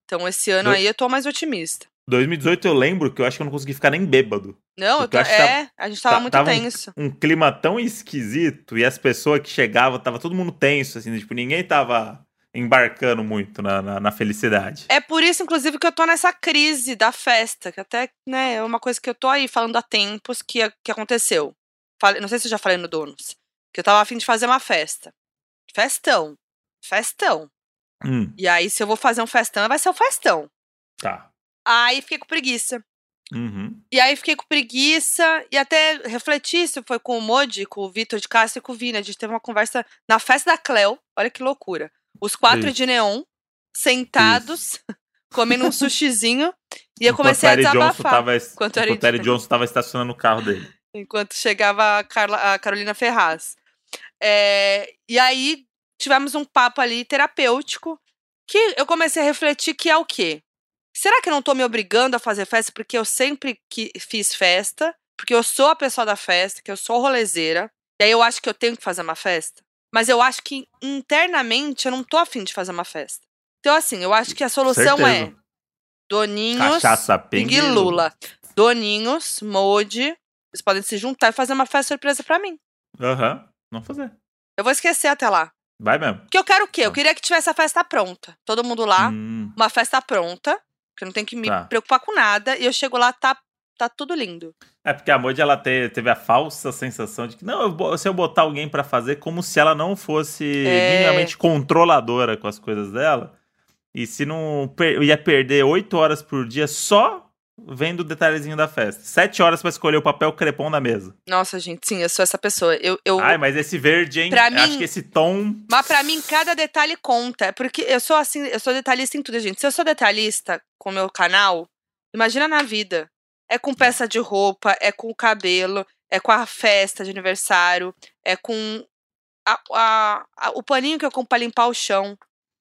Então esse ano Do- aí eu tô mais otimista. 2018 eu lembro que eu acho que eu não consegui ficar nem bêbado. Não, eu tô, tá- é, a gente tava tá- muito tava um- tenso. Um clima tão esquisito e as pessoas que chegavam, tava todo mundo tenso, assim, tipo, ninguém tava embarcando muito na, na, na, felicidade. É por isso, inclusive, que eu tô nessa crise da festa, que até, né, é uma coisa que eu tô aí falando há tempos que, que aconteceu. Falei, não sei se eu já falei no Donos. Que eu tava afim de fazer uma festa. Festão. Festão. Hum. E aí, se eu vou fazer um festão, vai ser um festão. Tá. Aí fiquei com preguiça. Uhum. E aí fiquei com preguiça e até refleti se foi com o Modi, com o Vitor de Castro e com o Vini. A gente teve uma conversa na festa da Cleo. Olha que loucura. Os quatro Isso. de neon, sentados, comendo um sushizinho. E eu comecei a desabafar. tava, Enquanto o Eric Johnson tava estacionando o carro dele. enquanto chegava a, Carla- a Carolina Ferraz. É, e aí tivemos um papo ali terapêutico que eu comecei a refletir que é o quê? Será que eu não tô me obrigando a fazer festa porque eu sempre que fiz festa? Porque eu sou a pessoa da festa, que eu sou rolezeira. E aí eu acho que eu tenho que fazer uma festa. Mas eu acho que internamente eu não tô afim de fazer uma festa. Então, assim, eu acho que a solução é Certeza. Doninhos. Cachaça, e Lula. Doninhos, Modi, eles podem se juntar e fazer uma festa surpresa pra mim. Aham, vamos fazer. Eu vou esquecer até lá. Vai mesmo. Porque eu quero o quê? Eu queria que tivesse a festa pronta. Todo mundo lá, Hum, uma festa pronta, que eu não tenho que me Tá. preocupar com nada, e eu chego lá, tá, tá tudo lindo. É porque a Moody ela te- teve a falsa sensação de que não, eu se eu botar alguém pra fazer como se ela não fosse É. minimamente controladora com as coisas dela. E se não per- ia perder oito horas por dia só vendo o detalhezinho da festa. Sete horas pra escolher o papel crepom da mesa. Nossa, gente, sim, eu sou essa pessoa. Eu, eu, Ai, mas esse verde, hein? Pra mim- Acho que esse tom. Mas pra mim, cada detalhe conta. É Porque eu sou assim, eu sou detalhista em tudo, gente. Se eu sou detalhista com o meu canal, imagina na vida. É com peça de roupa, é com o cabelo, é com a festa de aniversário, é com a- a- a- o paninho que eu compro pra limpar o chão.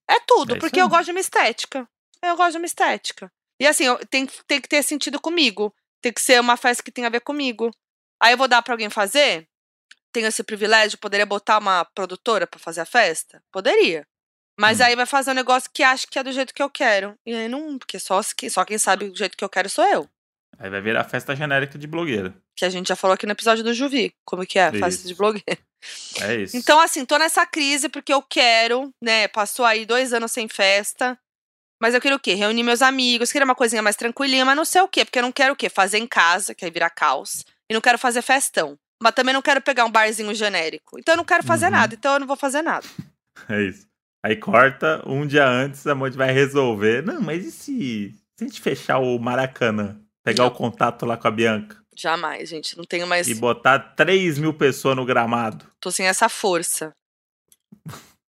É tudo, É porque eu gosto de uma estética. Eu gosto de uma estética. E assim, eu- tem, tem que ter sentido comigo. Tem que ser uma festa que tem a ver comigo. Aí eu vou dar pra alguém fazer? tenho esse privilégio, poderia botar uma produtora pra fazer a festa? Poderia. Mas Hum. aí vai fazer um negócio que acha que é do jeito que eu quero. E aí não, porque só, só quem sabe do jeito que eu quero sou eu. Aí vai virar festa genérica de blogueira. Que a gente já falou aqui no episódio do Juvi. Como que é? Festa de blogueira. É isso. Então, assim, tô nessa crise porque eu quero, né? Passou aí dois anos sem festa. Mas eu queria o quê? Reunir meus amigos, queria uma coisinha mais tranquilinha, mas não sei o quê, porque eu não quero o quê? Fazer em casa, que aí vira caos. E não quero fazer festão. Mas também não quero pegar um barzinho genérico. Então eu não quero fazer Uhum. nada, então eu não vou fazer nada. É isso. Aí corta, um dia antes a Monte vai resolver. Não, mas e se, se a gente fechar o Maracanã? Pegar Não. o contato lá com a Bianca Jamais, gente. Não tenho mais. e botar 3 mil pessoas no gramado. Tô sem essa força.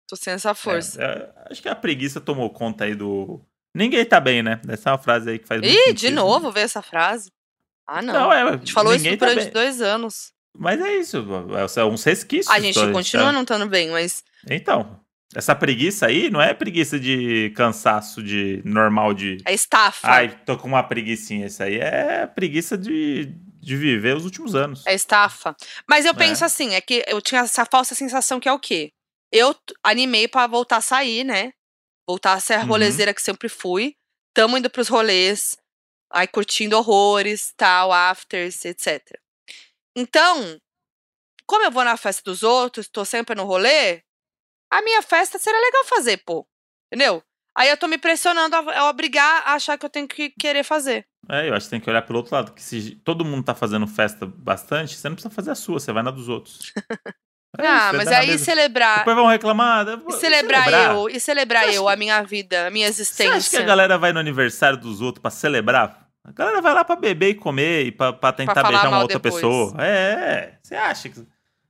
Tô sem essa força. É, é, acho que a preguiça tomou conta aí do. Ninguém tá bem, né? Essa é uma frase aí que faz muito Ih, sentido. de novo veio essa frase. Ah, não. Não, é. a gente falou isso ninguém tá durante bem. dois anos. Mas é isso. É uns resquícios. A gente continua tá? não estando bem, mas. Então, essa preguiça aí não é preguiça de cansaço de normal de. É estafa. Ai, tô com uma preguicinha. Isso aí é preguiça de, de viver os últimos anos. É estafa. Mas eu É. penso assim, é que eu tinha essa falsa sensação que é o quê? Eu animei pra voltar a sair, né? Voltar a ser a Uhum. rolezeira que sempre fui. Tamo indo pros rolês, aí curtindo horrores, tal, afters, etc. Então, como eu vou na festa dos outros, tô sempre no rolê, a minha festa seria legal fazer, pô. Entendeu? Aí eu tô me pressionando a, a obrigar a achar que eu tenho que querer fazer. É, eu acho que tem que olhar pelo outro lado. Que se todo mundo tá fazendo festa bastante, você não precisa fazer a sua, você vai na dos outros. É ah, isso, você mas aí celebrar. Depois vão reclamar. E vou- celebrar, eu, e celebrar Você eu, a minha vida, a minha Você existência. acha que a galera vai no aniversário dos outros pra celebrar? A galera vai lá pra beber e comer e pra, pra tentar falar beijar uma outra depois. pessoa. É, é. Você acha que.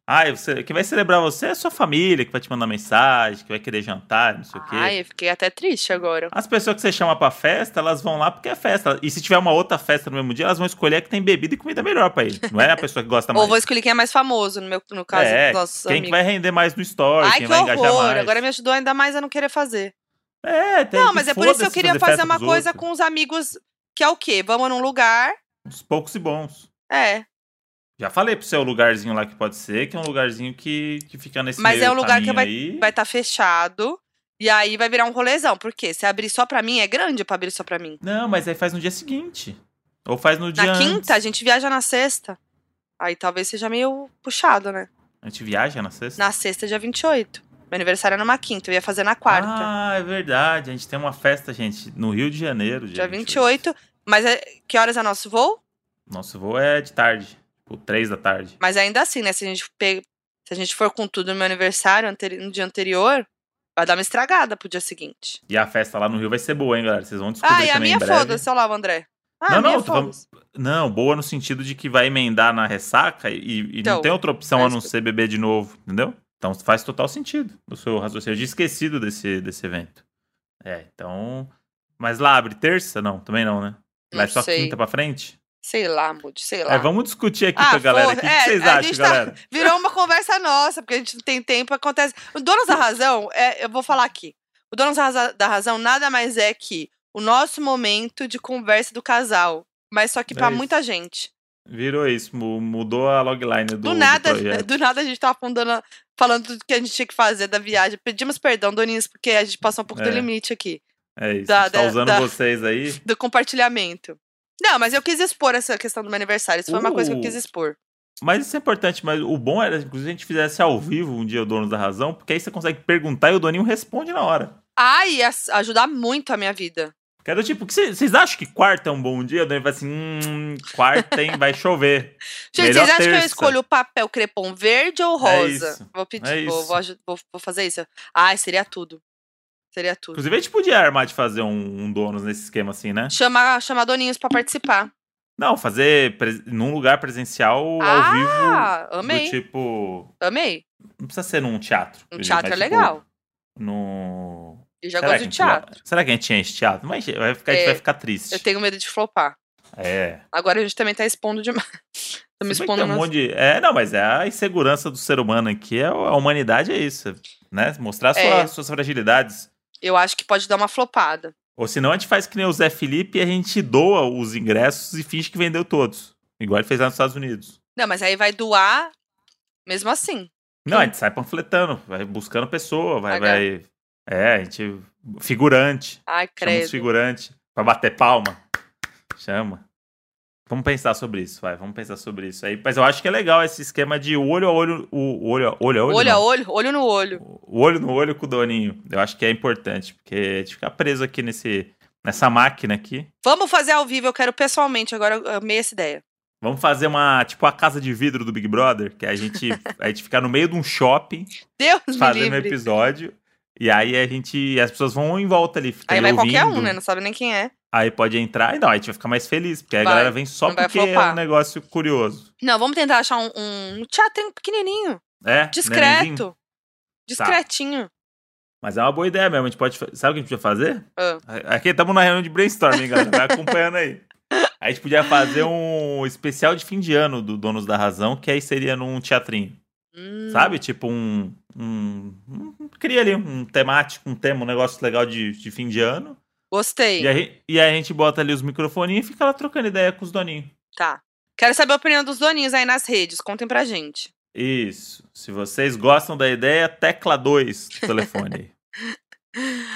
Ah, você, quem vai celebrar você é a sua família, que vai te mandar mensagem, que vai querer jantar, não sei o quê. Ai, eu fiquei até triste agora. As pessoas que você chama pra festa, elas vão lá porque é festa. E se tiver uma outra festa no mesmo dia, elas vão escolher a que tem bebida e comida melhor pra ele. Não é a pessoa que gosta mais. Ou vou escolher quem é mais famoso, no, meu, no caso é, dos nossos quem que amigos. vai render mais no story, Ai, quem que vai engajar horror! mais. Agora me ajudou ainda mais a não querer fazer. É, tem não, que mas é por isso que eu queria fazer, festa uma coisa outros. com os amigos, que é o quê? Vamos num lugar. Uns poucos e bons. É, Já falei pro seu lugarzinho lá que pode ser, que é um lugarzinho que, que fica nesse Mas meio é um lugar que vai- aí. vai estar fechado. E aí vai virar um rolezão. Por quê? Se abrir só pra mim, é grande pra abrir só pra mim. Não, mas aí faz no dia seguinte. Ou faz no dia Na antes. quinta, a gente viaja na sexta. Aí talvez seja meio puxado, né? A gente viaja na sexta? Na sexta, dia 28. Meu aniversário é numa quinta, eu ia fazer na quarta. Ah, é verdade. A gente tem uma festa, gente, no Rio de Janeiro. dia 28. Mas é, que horas é nosso voo? Nosso voo é de tarde. Tipo, três da tarde. Mas ainda assim, né? Se a gente, pe... Se a gente for com tudo no meu aniversário, no dia anterior, vai dar uma estragada pro dia seguinte. E a festa lá no Rio vai ser boa, hein, galera? Vocês vão descobrir Ah, e a minha foda-se, olha lá, o André. Ah, Não, não, falando-. Não, boa no sentido de que vai emendar na ressaca e, e Então, não tem outra opção a não ser beber de novo, entendeu? Então faz total sentido o seu raciocínio. Eu tinha esquecido desse, desse evento. É, então. Mas lá abre terça? Não, também não, né? Lá é Não só sei. quinta pra frente? Sei lá, Moody, sei lá. É, vamos discutir aqui Ah, com a galera. O é, que vocês a acham, gente tá- galera? Virou uma conversa nossa, porque a gente não tem tempo, acontece. O Donos da Razão, é, eu vou falar aqui. O Donos da Razão nada mais é que o nosso momento de conversa do casal. Mas só que É pra isso. muita gente. Virou isso, mu- mudou a logline do, Do, do nada, projeto. do nada a gente tava fundando, falando tudo que a gente tinha que fazer da viagem. Pedimos perdão, Doninhos, porque a gente passou um pouco do É. limite aqui, É isso, da- a gente tá da- usando da- vocês aí. do compartilhamento. Não, mas eu quis expor essa questão do meu aniversário. Isso foi uma coisa que eu quis Uh. expor. Mas isso é importante, mas o bom era, inclusive, a gente fizesse ao vivo um dia o Dono da Razão, porque aí você consegue perguntar e o Doninho responde na hora. Ah, ia ajudar muito a minha vida. Que era tipo, vocês acham que quarta é um bom dia? O Doninho vai assim, hum, quarta, hein, vai chover. Gente, vocês acham que eu terça. escolho o papel crepom verde ou É rosa? isso, Vou pedir, é vou, vou- vou fazer isso. Ai, seria tudo. Seria tudo. Inclusive, a gente podia armar de fazer um, um Donos nesse esquema assim, né? Chama, chama Doninhos pra participar. Não, fazer num lugar presencial Ah, ao vivo. amei. Do tipo. Amei. Não precisa ser num teatro. Um teatro é tipo, legal. No. Eu já Será gosto de gente vai- teatro. Será que a gente enche teatro? Mas vai ficar, a gente É, vai ficar triste. Eu tenho medo de flopar. É. Agora a gente também tá expondo demais. Tô me expondo tem um nas... monte de... É, não, mas é a insegurança do ser humano aqui. É, a humanidade é isso. Né? Mostrar sua- É. suas fragilidades. Eu acho que pode dar uma flopada. Ou senão a gente faz que nem o Zé Felipe e a gente doa os ingressos e finge que vendeu todos. Igual ele fez lá nos Estados Unidos. Não, mas aí vai doar mesmo assim. Não, a gente sai panfletando, vai buscando pessoa, vai, vai. É, a gente. Figurante. Ai, Chama os credo. figurantes. Pra bater palma. Chama. Vamos pensar sobre isso, vai. Vamos pensar sobre isso aí. Mas eu acho que é legal esse esquema de olho a olho. O olho a olho, a olho, Olho a olho, olho no olho. O olho no olho com o Doninho. Eu acho que é importante, porque a gente fica preso aqui nesse, nessa máquina aqui. Vamos fazer ao vivo, eu quero pessoalmente. Agora eu amei essa ideia. Vamos fazer uma, tipo, a casa de vidro do Big Brother, que a gente, a gente fica no meio de um shopping Deus um episódio. E aí a gente. As pessoas vão em volta ali, Aí vai ouvindo. qualquer um, né? Não sabe nem quem é. Aí pode entrar e não, aí a gente vai ficar mais feliz, porque aí a Vai, galera vem só vai porque é um negócio curioso. Não, vamos tentar achar um, um teatro pequenininho, É? discreto. Discretinho. Mas é uma boa ideia mesmo. A gente pode. Sabe o que a gente podia fazer? Ah. Aqui estamos na reunião de brainstorming, galera. Vai acompanhando aí. A gente podia fazer um especial de fim de ano do Donos da Razão, que aí seria num teatrinho. Hum. Sabe? Tipo um. um, um cria ali um temático, um tema, um negócio legal de, de fim de ano. Gostei. E aí, e aí a gente bota ali os microfoninhos e fica lá trocando ideia com os doninhos. Tá. Quero saber a opinião dos doninhos aí nas redes. Contem pra gente. Isso. Se vocês gostam da ideia, tecla 2 do telefone.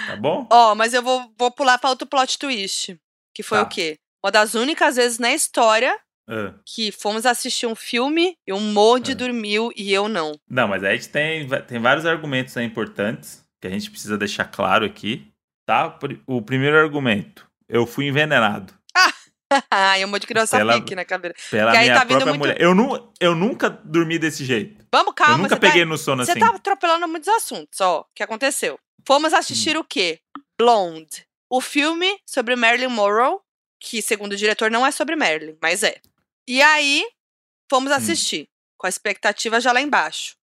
Tá bom? Ó, mas eu vou, vou pular pra outro plot twist. Que foi Tá. o quê? Uma das únicas vezes na história Ah. que fomos assistir um filme e um Modi Ah. dormiu e eu não. Não, mas aí a gente tem, tem vários argumentos aí importantes que a gente precisa deixar claro aqui, tá? O primeiro argumento, eu fui envenenado Ai, o Modi criou essa Pela- pique na cabeça. pela minha tá própria muito- mulher. Eu, nu, eu nunca dormi desse jeito. Vamos, calma. eu nunca você peguei tá, no sono Você assim. tá atropelando muitos assuntos, ó. O que aconteceu? Fomos assistir Hum. o quê? Blonde. O filme sobre Marilyn Monroe, que segundo o diretor não é sobre Marilyn, mas é. E aí, Hum. fomos assistir, com a expectativa já lá embaixo.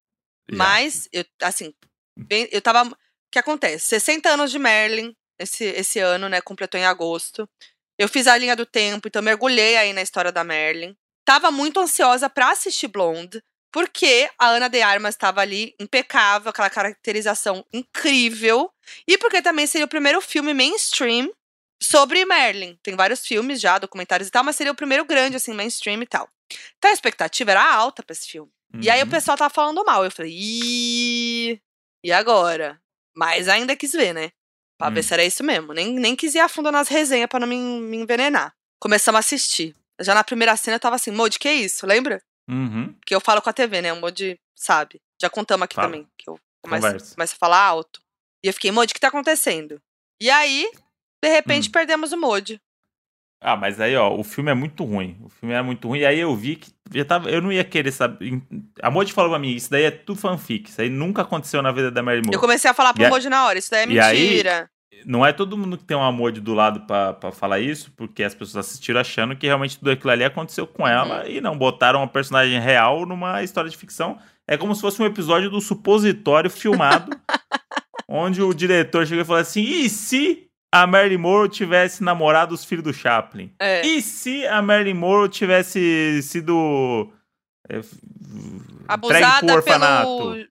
Já. Mas, eu, assim, bem- eu tava. O que acontece? 60 anos de Merlin esse, esse ano, né? Completou em agosto. Eu fiz a linha do tempo, então mergulhei aí na história da Merlin. Tava muito ansiosa pra assistir Blonde, porque a Ana de Armas estava ali impecável, aquela caracterização incrível. E porque também seria o primeiro filme mainstream sobre Merlin. Tem vários filmes já, documentários e tal, mas seria o primeiro grande, assim, mainstream e tal. Então a expectativa era alta pra esse filme. E aí o Uhum. pessoal tava falando mal. Eu falei, Ih, e agora? Mas ainda quis ver, né? Pra ver Hum. se era isso mesmo. Nem, nem quis ir a fundo nas resenhas pra não me, me envenenar. Começamos a assistir. Já na primeira cena eu tava assim, Modi, que isso? Lembra? Uhum. Que eu falo com a TV, né? O Modi sabe. Já contamos aqui Fala. também. Que eu Começa, Conversa. começa a falar alto. E eu fiquei, Modi, o que tá acontecendo? E aí, de repente, Hum. perdemos o Modi. Ah, mas aí, ó, o filme é muito ruim. O filme é muito ruim. E aí eu vi que já tava, eu não ia querer saber. A Modi falou pra mim, isso daí é tudo fanfic. Isso aí nunca aconteceu na vida da Mary Moore. Eu comecei a falar pro E Modi na hora, isso daí é e aí- mentira. Não é todo mundo que tem uma Modi do lado pra, pra falar isso, porque as pessoas assistiram achando que realmente tudo aquilo ali aconteceu com ela Uhum. e não botaram uma personagem real numa história de ficção. É como se fosse um episódio do Supositório filmado, onde o diretor chegou e falou assim: e se a Marilyn Monroe tivesse namorado os filhos do Chaplin? É. E se a Marilyn Monroe tivesse sido é, entregue pro Abusada orfanato? pelo E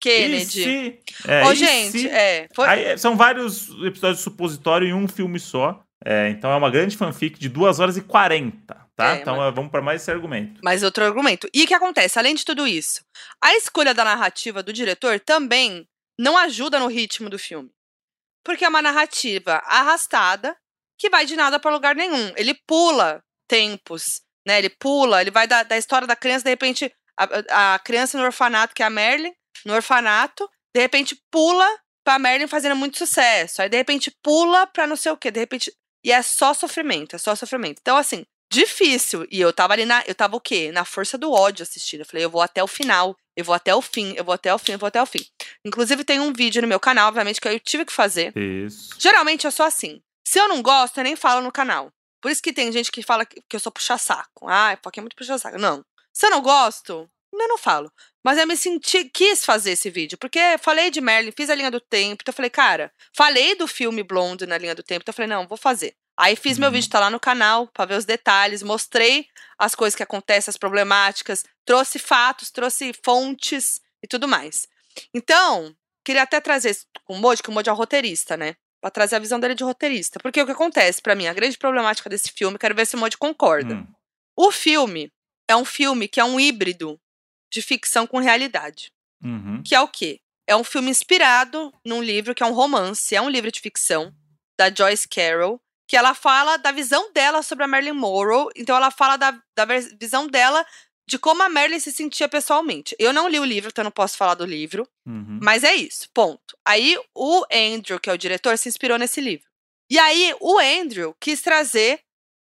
Kennedy. se, é, e gente, se- é. Foi, Aí, são vários episódios de supositório em um filme só. É, então é uma grande fanfic de 2 horas e 40, tá? É, então é, vamos para mais esse argumento. Mas outro argumento. E o que acontece? Além de tudo isso, a escolha da narrativa do diretor também não ajuda no ritmo do filme. Porque é uma narrativa arrastada que vai de nada para lugar nenhum. Ele pula tempos, né? Ele pula, ele vai da, da história da criança, de repente, a, a criança no orfanato, que é a Merlin, no orfanato, de repente pula pra Merlin fazendo muito sucesso. Aí, de repente, pula pra não sei o quê. De repente. E é só sofrimento, é só sofrimento. Então, assim, difícil. E eu tava ali na. Eu tava o quê? Na força do ódio assistindo. Eu falei, eu vou até o final. Eu vou até o fim, eu vou até o fim, eu vou até o fim. Inclusive, tem um vídeo no meu canal, obviamente, que eu tive que fazer. Isso. Geralmente eu sou assim. Se eu não gosto, eu nem falo no canal. Por isso que tem gente que fala que eu sou puxa-saco. Ah, porque é muito puxa-saco. Não. Se eu não gosto, eu não falo. Mas eu me senti, quis fazer esse vídeo, porque falei de Merlin, fiz a linha do tempo, então eu falei, cara, falei do filme Blonde na linha do tempo, então eu falei, não, vou fazer. Aí fiz meu Uhum. vídeo, tá lá no canal, pra ver os detalhes, mostrei as coisas que acontecem, as problemáticas, trouxe fatos, trouxe fontes e tudo mais. Então, queria até trazer isso com o Moji, que o Moji é o roteirista, né? Pra trazer a visão dele de roteirista. Porque o que acontece pra mim, a grande problemática desse filme, quero ver se o Moji concorda. Hum, O filme é um filme que é um híbrido de ficção com realidade. uhum. Que é o quê? É um filme inspirado num livro que é um romance, é um livro de ficção, da Joyce Carol, que ela fala da visão dela sobre a Marilyn Monroe. Então ela fala da, da visão dela de como a Marilyn se sentia pessoalmente. Eu não li o livro, então eu não posso falar do livro. Uhum. Mas é isso, ponto. Aí o Andrew, que é o diretor, se inspirou nesse livro. E aí o Andrew quis trazer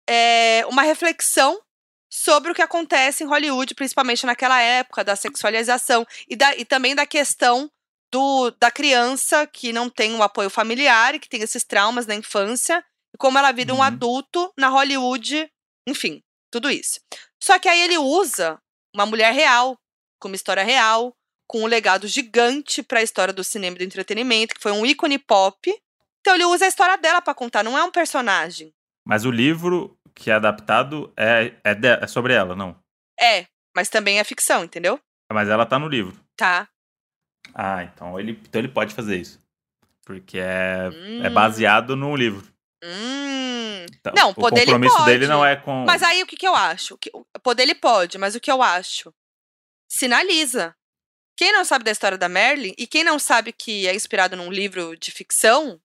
é, uma reflexão sobre o que acontece em Hollywood, principalmente naquela época da sexualização e, da, e também da questão do, da criança que não tem um apoio familiar e que tem esses traumas na infância como ela vira um Uhum. adulto na Hollywood, enfim, tudo isso. Só que aí ele usa uma mulher real, com uma história real, com um legado gigante para a história do cinema e do entretenimento, que foi um ícone pop. Então ele usa a história dela para contar, não é um personagem. Mas o livro que é adaptado é, é, de- é sobre ela, não. É, mas também é ficção, entendeu? Mas ela tá no livro. Tá. Ah, então ele, então ele pode fazer isso. Porque é, é Hum. baseado no livro. Hum. Então, Não, o poder ele compromisso dele pode. não é com. Mas aí o que, que eu acho? Que, o poder ele pode, mas o que eu acho? Sinaliza. Quem não sabe da história da Merlin e quem não sabe que é inspirado num livro de ficção,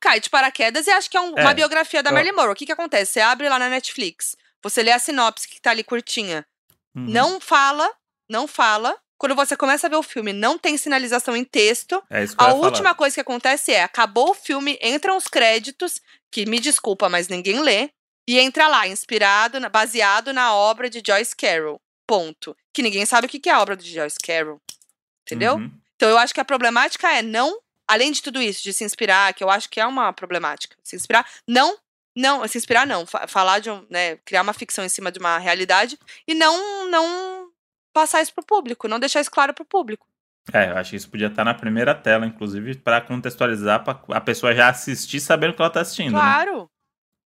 cai de paraquedas e acha que é um- É, uma biografia da eu- Marilyn Monroe. O que, que acontece? Você abre lá na Netflix, você lê a sinopse que tá ali curtinha, Uhum. não fala, não fala. Quando você começa a ver o filme, não tem sinalização em texto. É isso que A ia falar. última coisa que acontece é, acabou o filme, entram os créditos, que me desculpa, mas ninguém lê, e entra lá, inspirado, baseado na obra de Joyce Carol. Ponto. Que ninguém sabe o que é a obra de Joyce Carol. Entendeu? Uhum. Então eu acho que a problemática é não, além de tudo isso, de se inspirar, que eu acho que é uma problemática, se inspirar, não, não, se inspirar não, fa- falar de um, né, criar uma ficção em cima de uma realidade e não, não passar isso pro público, não deixar isso claro pro público. É, eu acho que isso podia estar na primeira tela, inclusive, pra contextualizar, pra a pessoa já assistir sabendo o que ela tá assistindo, né? Claro.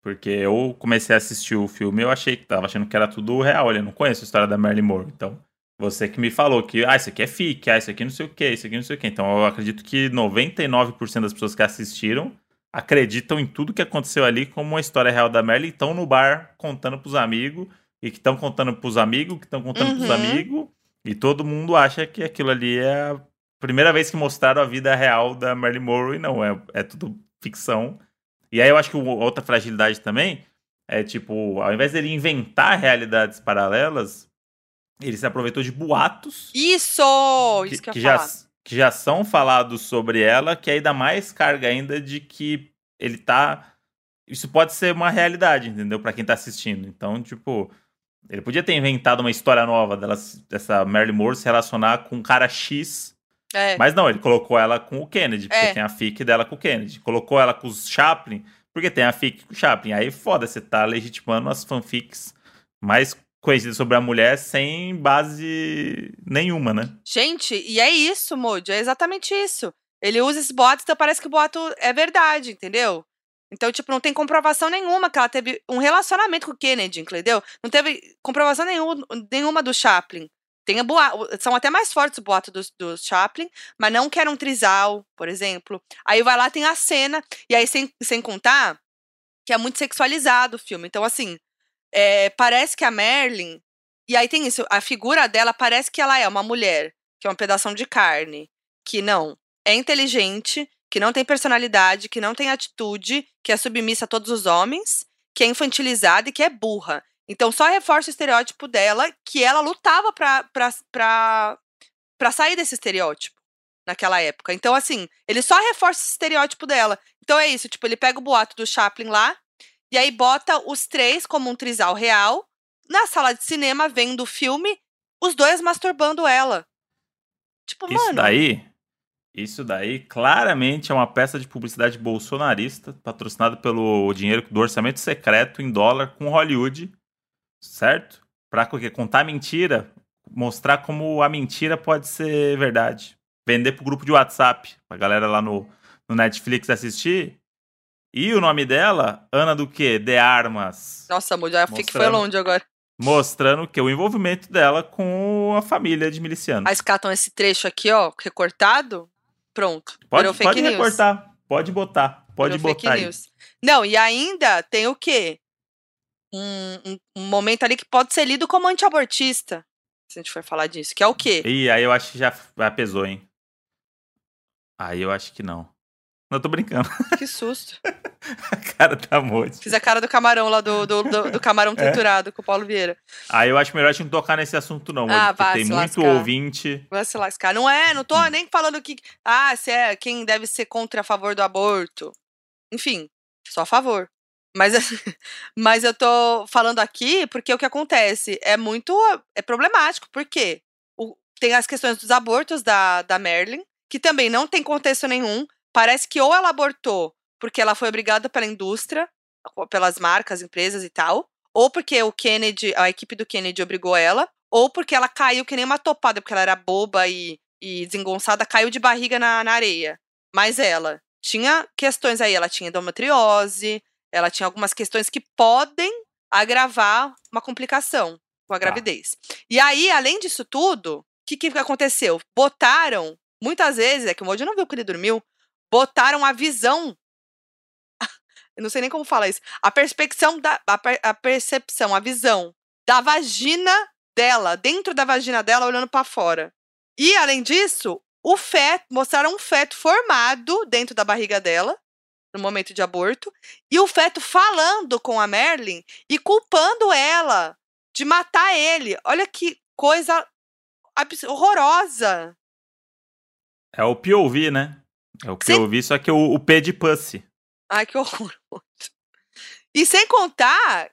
Porque eu comecei a assistir o filme, eu achei que tava achando que era tudo real, eu não conheço a história da Marilyn Monroe. Então, você que me falou que, ah, isso aqui é fic, ah, isso aqui não sei o que, isso aqui não sei o que. Então, eu acredito que 99% das pessoas que assistiram acreditam em tudo que aconteceu ali como uma história real da Marilyn, estão no bar contando pros amigos, e que estão contando pros amigos, que estão contando pros Uhum. amigos, e todo mundo acha que aquilo ali é a primeira vez que mostraram a vida real da Marilyn Monroe, e não, é, é tudo ficção. E aí eu acho que outra fragilidade também é, tipo, ao invés dele inventar realidades paralelas, ele se aproveitou de boatos Isso! que, Isso que eu que ia já, falar. que já são falados sobre ela, que aí dá mais carga ainda de que ele tá. Isso pode ser uma realidade, entendeu? Para quem tá assistindo. Então, tipo, ele podia ter inventado uma história nova dela, dessa Marilyn Monroe se relacionar com um cara X. É. Mas não, ele colocou ela com o Kennedy, porque É. tem a fic dela com o Kennedy. Colocou ela com os Chaplin, porque tem a fic com o Chaplin. Aí foda, você tá legitimando as fanfics mais conhecidas sobre a mulher sem base nenhuma, né? Gente, e é isso, Moody, é exatamente isso. Ele usa esses boatos, então parece que o boato é verdade, entendeu? Então, tipo, não tem comprovação nenhuma que ela teve um relacionamento com o Kennedy, entendeu? Não teve comprovação nenhum, nenhuma do Chaplin. Tem a boa, são até mais fortes os boatos do, do Chaplin, mas não que era um trisal, por exemplo. Aí vai lá, tem a cena, e aí sem, sem contar que é muito sexualizado o filme. Então, assim, é, parece que a Merlin. E aí tem isso, a figura dela parece que ela é uma mulher, que é um pedação de carne, que não é inteligente, que não tem personalidade, que não tem atitude, que é submissa a todos os homens, que é infantilizada e que é burra. Então só reforça o estereótipo dela, que ela lutava pra, pra, pra, pra sair desse estereótipo naquela época. Então, assim, ele só reforça esse estereótipo dela. Então é isso, tipo, ele pega o boato do Chaplin lá, e aí bota os três como um trisal real, na sala de cinema, vendo o filme, os dois masturbando ela. Tipo, Isso mano. daí, isso daí claramente é uma peça de publicidade bolsonarista, patrocinada pelo dinheiro do orçamento secreto em dólar com Hollywood, certo? Pra quê? contar mentira, mostrar como a mentira pode ser verdade. Vender pro grupo de WhatsApp, pra galera lá no, no Netflix assistir. E o nome dela, Ana do quê? De Armas. Nossa, Moody, a FIC foi Mostrando. longe agora. Mostrando que o envolvimento dela com a família de milicianos. Aí escatam esse trecho aqui, ó, recortado. Pronto. Pode, virou fake pode news. recortar, pode botar, pode Virou botar aí. news. Não, e ainda tem o quê? Um, um- um momento ali que pode ser lido como antiabortista. Se a gente for falar disso. Que é o quê? E aí eu acho que já, já pesou, hein? Aí eu acho que não. Não, tô brincando. Que susto. A cara tá morte. Fiz a cara do camarão lá do, do, do- do camarão É? triturado com o Paulo Vieira. Aí eu acho melhor a gente não tocar nesse assunto, não. Ah, porque tem muito lascar. ouvinte. Vai se lascar. Não é, não tô Hum. nem falando que. Ah, se é quem deve ser contra a favor do aborto. Enfim, só a favor. Mas, mas eu tô falando aqui porque o que acontece é muito. É problemático. Por quê? O- tem as questões dos abortos da, da Merlin, que também não tem contexto nenhum. Parece que ou ela abortou porque ela foi obrigada pela indústria, pelas marcas, empresas e tal, ou porque o Kennedy, a equipe do Kennedy obrigou ela, ou porque ela caiu que nem uma topada, porque ela era boba e, e desengonçada, caiu de barriga na, na areia. Mas ela tinha questões aí, ela tinha endometriose, ela tinha algumas questões que podem agravar uma complicação com a gravidez. E aí, além disso tudo, o que, que aconteceu? Botaram, muitas vezes, é que o Moody não viu que ele dormiu, botaram a visão. Eu não sei nem como falar isso. A perspecção da. A, per- a percepção, a visão da vagina dela, dentro da vagina dela, olhando pra fora. E, além disso, o feto, mostraram um feto formado dentro da barriga dela, no momento de aborto, e o feto falando com a Merlin e culpando ela de matar ele. Olha que coisa horrorosa. É o POV, né? É o Sim. POV, só que o, o P de Pussy. Ai, que horror. E sem contar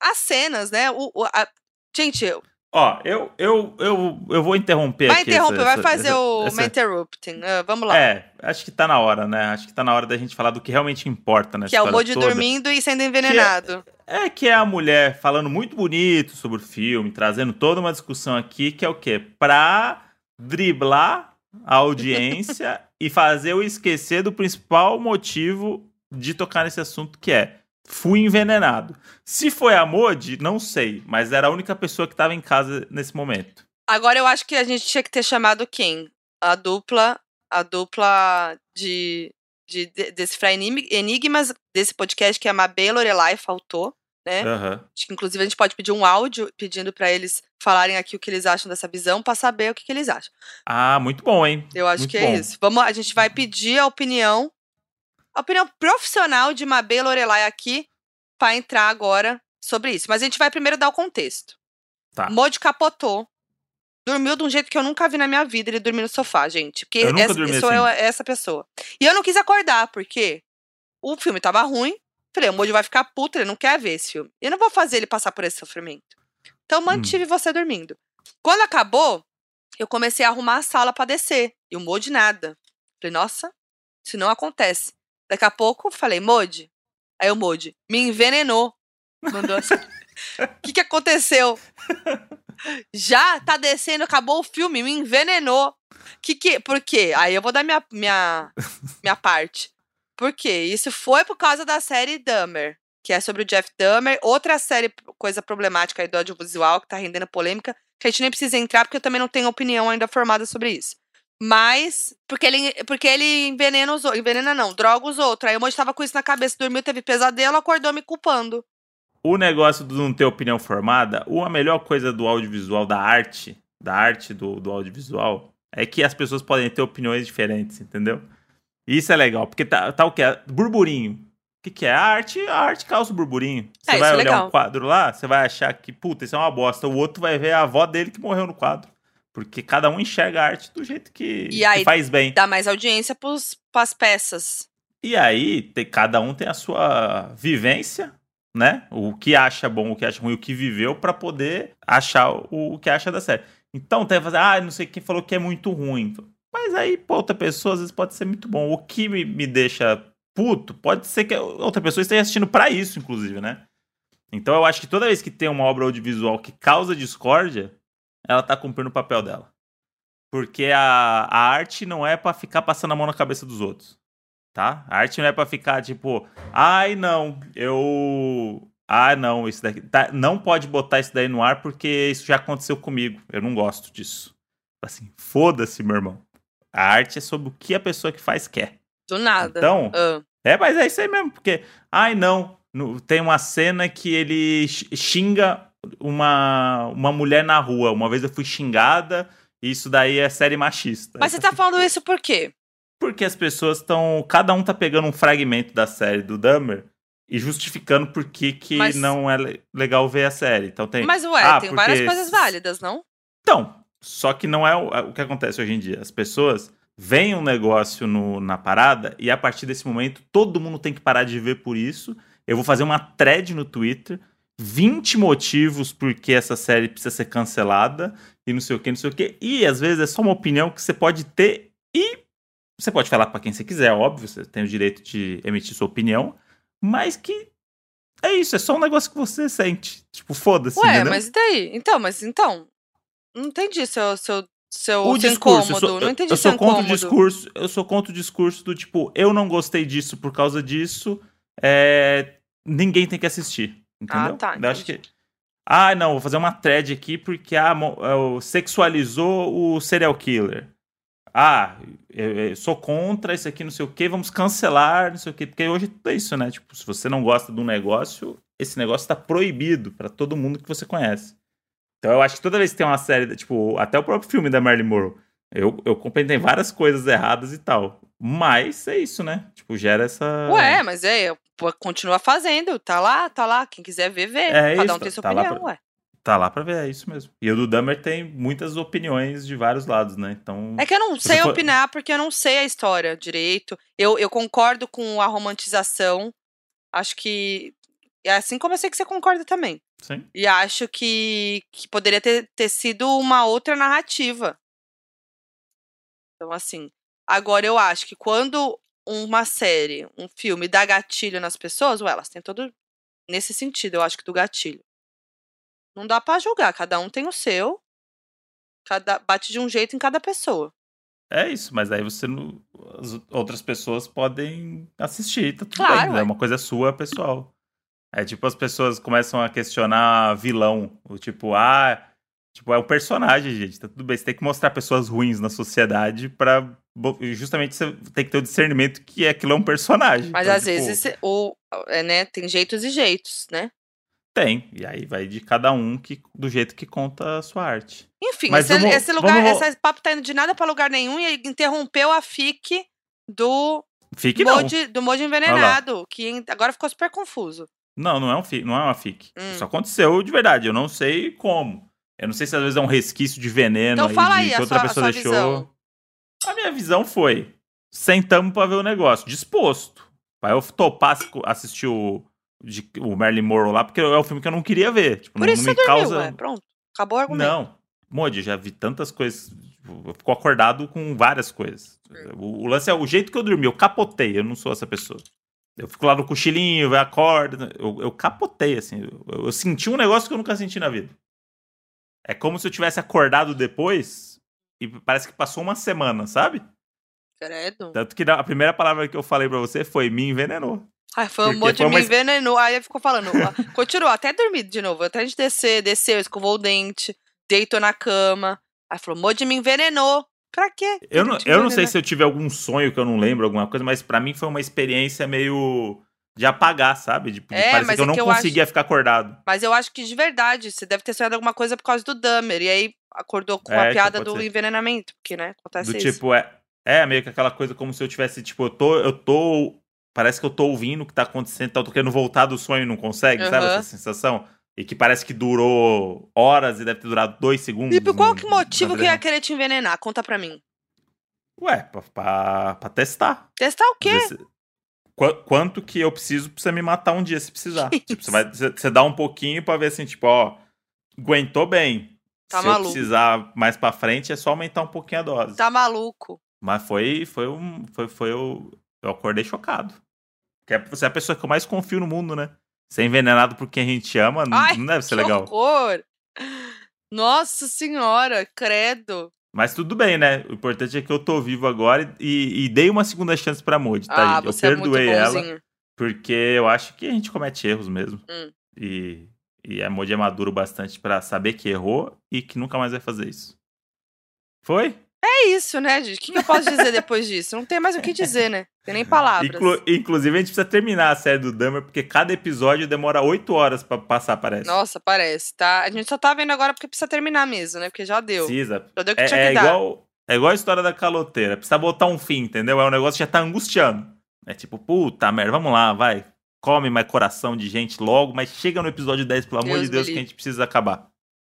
as cenas, né? O, a- Gente, Ó, eu, eu, eu, eu vou interromper vai aqui. interromper, essa- vai fazer essa- o essa- interrupting. Ah, vamos lá. É, acho que tá na hora, né? Acho que tá na hora da gente falar do que realmente importa nessa que é o toda. dormindo e sendo envenenado. É que é a mulher falando muito bonito sobre o filme, trazendo toda uma discussão aqui, que é o quê? Pra driblar a audiência e fazer eu esquecer do principal motivo de tocar nesse assunto, que é fui envenenado. Se foi a Modi, não sei, mas era a única pessoa que tava em casa nesse momento. Agora eu acho que a gente tinha que ter chamado quem? A dupla, a dupla de, de, de decifrar enim- enigmas desse podcast, que é a Mabê e Lorelai, faltou, né? Que inclusive a gente pode pedir um áudio pedindo pra eles falarem aqui o que eles acham dessa visão, pra saber o que, que eles acham. Ah, muito bom, hein? Eu acho Muito que bom. é isso. Vamos, a gente vai pedir a opinião, a opinião profissional de Mabê Lorelai aqui pra entrar agora sobre isso. Mas a gente vai primeiro dar o contexto. Tá. Modi capotou dormiu de um jeito que eu nunca vi na minha vida. Ele dormir no sofá, gente. Porque essa, sou assim. eu, essa pessoa. E eu não quis acordar, porque o filme tava ruim. Falei, o Mojo vai ficar puto, ele não quer ver esse filme. Eu não vou fazer ele passar por esse sofrimento. Então, mantive você dormindo. Quando acabou, eu comecei a arrumar a sala pra descer. E o Moji nada. Falei, nossa, isso não acontece. Daqui a pouco, falei, Moji. Aí o Moji, me envenenou. Mandou assim. O que, que aconteceu? Já tá descendo, acabou o filme, me envenenou. Que que, por quê? Aí eu vou dar minha, minha, minha parte. Por quê? Isso foi por causa da série Dahmer, que é sobre o Jeff Dahmer. Outra série, coisa problemática aí do audiovisual, que tá rendendo polêmica, que a gente nem precisa entrar, porque eu também não tenho opinião ainda formada sobre isso. Mas, porque ele, porque ele envenena os outros. Envenena não, droga os outros. Aí o Moji tava com isso na cabeça, dormiu, teve pesadelo, acordou me culpando. O negócio de não ter opinião formada, ou a melhor coisa do audiovisual, da arte, da arte do, do audiovisual, é que as pessoas podem ter opiniões diferentes, entendeu? Isso é legal, porque tá, tá o que? Burburinho. O que, que é? A arte, a arte causa burburinho. Você É, vai é olhar legal. um quadro lá, você vai achar que, puta, isso é uma bosta. O outro vai ver a avó dele que morreu no quadro. Porque cada um enxerga a arte do jeito que, E aí- que faz bem. Dá mais audiência pros, pras peças. E aí, tem- cada um tem a sua vivência, né? O que acha bom, o que acha ruim, o que viveu, pra poder achar o, o que acha da série. Então, tem que fazer, ah, não sei quem falou que é muito ruim. Mas aí, pra outra pessoa, às vezes pode ser muito bom. O que me, me deixa puto, pode ser que outra pessoa esteja assistindo pra isso, inclusive, né? Então, eu acho que toda vez que tem uma obra audiovisual que causa discórdia, ela tá cumprindo o papel dela. Porque a, a arte não é pra ficar passando a mão na cabeça dos outros tá? A arte não é pra ficar tipo, ai não, eu. Ah, não, isso daqui. Tá, não pode botar isso daí no ar porque isso já aconteceu comigo. Eu não gosto disso. Assim, foda-se, meu irmão. A arte é sobre o que a pessoa que faz quer. Do nada. Então, Ah. é, mas é isso aí mesmo, porque, ai não, no- tem uma cena que ele xinga uma, uma mulher na rua. Uma vez eu fui xingada, e isso daí é série machista. Mas você tá falando isso por quê? Porque as pessoas estão. Cada um tá pegando um fragmento da série do Dahmer e justificando por que, que Mas- não é le- legal ver a série. Então tem. Mas, ué, Ah, tem porque várias coisas válidas, não? Então, só que não é o, o que acontece hoje em dia. As pessoas veem um negócio no- na parada e a partir desse momento todo mundo tem que parar de ver por isso. Eu vou fazer uma thread no Twitter. 20 motivos por que essa série precisa ser cancelada e não sei o que, não sei o que. E às vezes é só uma opinião que você pode ter e você pode falar pra quem você quiser, óbvio, você tem o direito de emitir sua opinião, mas que é isso, é só um negócio que você sente. Tipo, foda-se, Ué, entendeu? mas e daí? Então, mas então. Não entendi seu, seu, seu, o seu discurso, incômodo. eu sou, não entendi eu seu sou contra o discurso, eu sou contra o discurso do tipo, eu não gostei disso por causa disso, é, ninguém tem que assistir, entendeu? Ah, tá, Eu acho que entendi. ah, não, vou fazer uma thread aqui porque ah, sexualizou o serial killer. Ah, eu, eu sou contra isso aqui, não sei o que, vamos cancelar, não sei o que, porque hoje é isso, né? Tipo, se você não gosta de um negócio, esse negócio tá proibido pra todo mundo que você conhece. Então eu acho que toda vez que tem uma série, tipo, até o próprio filme da Marilyn Monroe, eu, eu compreendei várias coisas erradas e tal. Mas é isso, né? Tipo, gera essa. Ué, mas é, continua fazendo. Tá lá, tá lá. Quem quiser ver, vê. É Cada um isso, tem sua tá lá opinião, pra- ué. Tá lá pra ver, é isso mesmo. E o do Dahmer tem muitas opiniões de vários lados, né? Então. É que eu não Se sei for- opinar porque eu não sei a história direito. Eu, eu concordo com a romantização. Acho que. É assim como eu sei que você concorda também. Sim. E acho que, que poderia ter, ter sido uma outra narrativa. Então, assim. Agora, eu acho que quando uma série, um filme dá gatilho nas pessoas, ué, elas têm todo. Nesse sentido, eu acho que do gatilho. Não dá pra julgar. Cada um tem o seu. Cada, bate de um jeito em cada pessoa. É isso, mas aí você não. As outras pessoas podem assistir, tá tudo Claro, bem, né? É uma coisa sua, pessoal. É tipo, as pessoas começam a questionar vilão. O tipo, ah. Tipo, é um personagem, gente. Tá tudo bem. Você tem que mostrar pessoas ruins na sociedade pra. Justamente você tem que ter o discernimento que aquilo é um personagem. Mas Então, às tipo, vezes, cê- o, é, né, tem jeitos e jeitos, né? Tem. E aí vai de cada um que, do jeito que conta a sua arte. Enfim, Mas esse, vamos- esse lugar, vamos- esse papo tá indo de nada pra lugar nenhum e interrompeu a FIC do Fique não. Moji, do Moji envenenado, que agora ficou super confuso. Não, não é, um fi, não é uma fic. Hum. Isso aconteceu de verdade. Eu não sei como. Eu não sei se às vezes é um resquício de veneno Então aí, fala aí que outra sua- pessoa deixou. visão. A minha visão foi: sentamos pra ver o negócio, disposto. Pra eu topar assi- assistir o, de- o Marilyn Monroe lá, porque é o filme que eu não queria ver. Tipo, Por não, isso não você me dormiu, causa. ué. Pronto. Acabou o argumento. Não. Modi, já vi tantas coisas. tipo, Eu fico acordado com várias coisas. O, o lance é o jeito que eu dormi. Eu capotei. Eu não sou essa pessoa. Eu fico lá no cochilinho, vai acorda. Eu, eu capotei, assim. Eu, eu senti um negócio que eu nunca senti na vida. É como se eu tivesse acordado depois e parece que passou uma semana, sabe? Credo. Tanto que a primeira palavra que eu falei pra você foi me envenenou. Ai, foi um Porque monte de uma me envenenou. Aí ficou falando. Continuou, até dormir de novo. Até a gente descer, desceu, escovou o dente, deitou na cama. Aí falou, Modi me envenenou. Pra quê? Eu não, eu não sei se eu tive algum sonho que eu não lembro, alguma coisa, mas pra mim foi uma experiência meio de apagar, sabe? De, de É, parecer que eu é não que eu conseguia ficar acordado. Mas eu acho que de verdade, você deve ter sonhado alguma coisa por causa do Dahmer. E aí acordou com É, a então piada do ser. envenenamento. Porque, né? Acontece Do isso. tipo, é, é meio que aquela coisa como se eu tivesse, tipo, eu tô, eu tô. Parece que eu tô ouvindo o que tá acontecendo, tá, eu tô querendo voltar do sonho e não consegue, sabe? Aham. Essa sensação. E que parece que durou horas e deve ter durado dois segundos. E por qual no- que motivo que ia querer te envenenar? Conta pra mim. Ué, pra, pra, pra testar. Testar o quê? Ver se- Qu- Quanto que eu preciso pra você me matar um dia se precisar. Tipo, você, vai, você, dá um pouquinho pra ver assim, tipo, ó, aguentou bem. Tá se maluco. eu precisar mais pra frente, é só aumentar um pouquinho a dose. Tá maluco. Mas foi, foi um. Foi, foi eu, eu acordei chocado. Que é, você é a pessoa que eu mais confio no mundo, né? Ser envenenado por quem a gente ama não- Ai, não deve ser legal. horror. Nossa senhora, credo. Mas tudo bem, né? O importante é que eu tô vivo agora e, e dei uma segunda chance pra Moody, tá? ah? Eu é perdoei ela. bonzinho. Porque eu acho que a gente comete erros mesmo. Hum. E, e a Moody é maduro bastante pra saber que errou e que nunca mais vai fazer isso. Foi? É isso, né, gente? O que que eu posso dizer depois disso? Não tem mais o que dizer, né? Tem nem palavras. Inclu- inclusive, a gente precisa terminar a série do Dahmer, porque cada episódio demora oito horas pra passar, parece. Nossa, parece, tá? A gente só tá vendo agora porque precisa terminar mesmo, né? Porque já deu. Precisa. Já deu o que É, tinha é que dar. igual, é igual a história da caloteira. Precisa botar um fim, entendeu? É um negócio que já tá angustiando. É tipo, puta merda, vamos lá, vai. Come mais coração de gente logo, mas chega no episódio 10, pelo amor Deus de Deus, que a gente precisa acabar.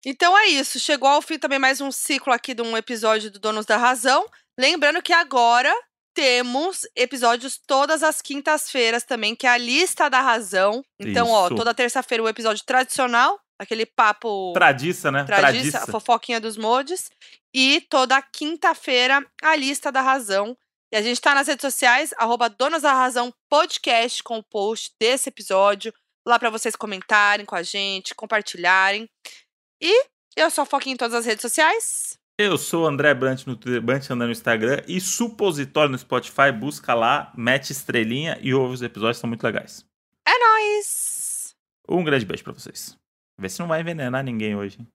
Então é isso. Chegou ao fim também mais um ciclo aqui de um episódio do Donos da Razão. Lembrando que agora temos episódios todas as quintas-feiras também, que é a lista da razão. Então, ó, Isso. toda terça-feira o episódio tradicional, aquele papo Tradiça, né? tradiça, Tradiça. a fofoquinha dos modes. E toda quinta-feira a lista da razão. E a gente tá nas redes sociais, arroba Donos da Razão Podcast, com o post desse episódio. Lá pra vocês comentarem com a gente, compartilharem. E eu sou Foquinha em todas as redes sociais. Eu sou o André Brant no Twitter, Brant andando no Instagram e Supositório no Spotify. Busca lá, mete estrelinha e ouve os episódios, são muito legais. É nóis! Um grande beijo pra vocês. Vê se não vai envenenar ninguém hoje. hein?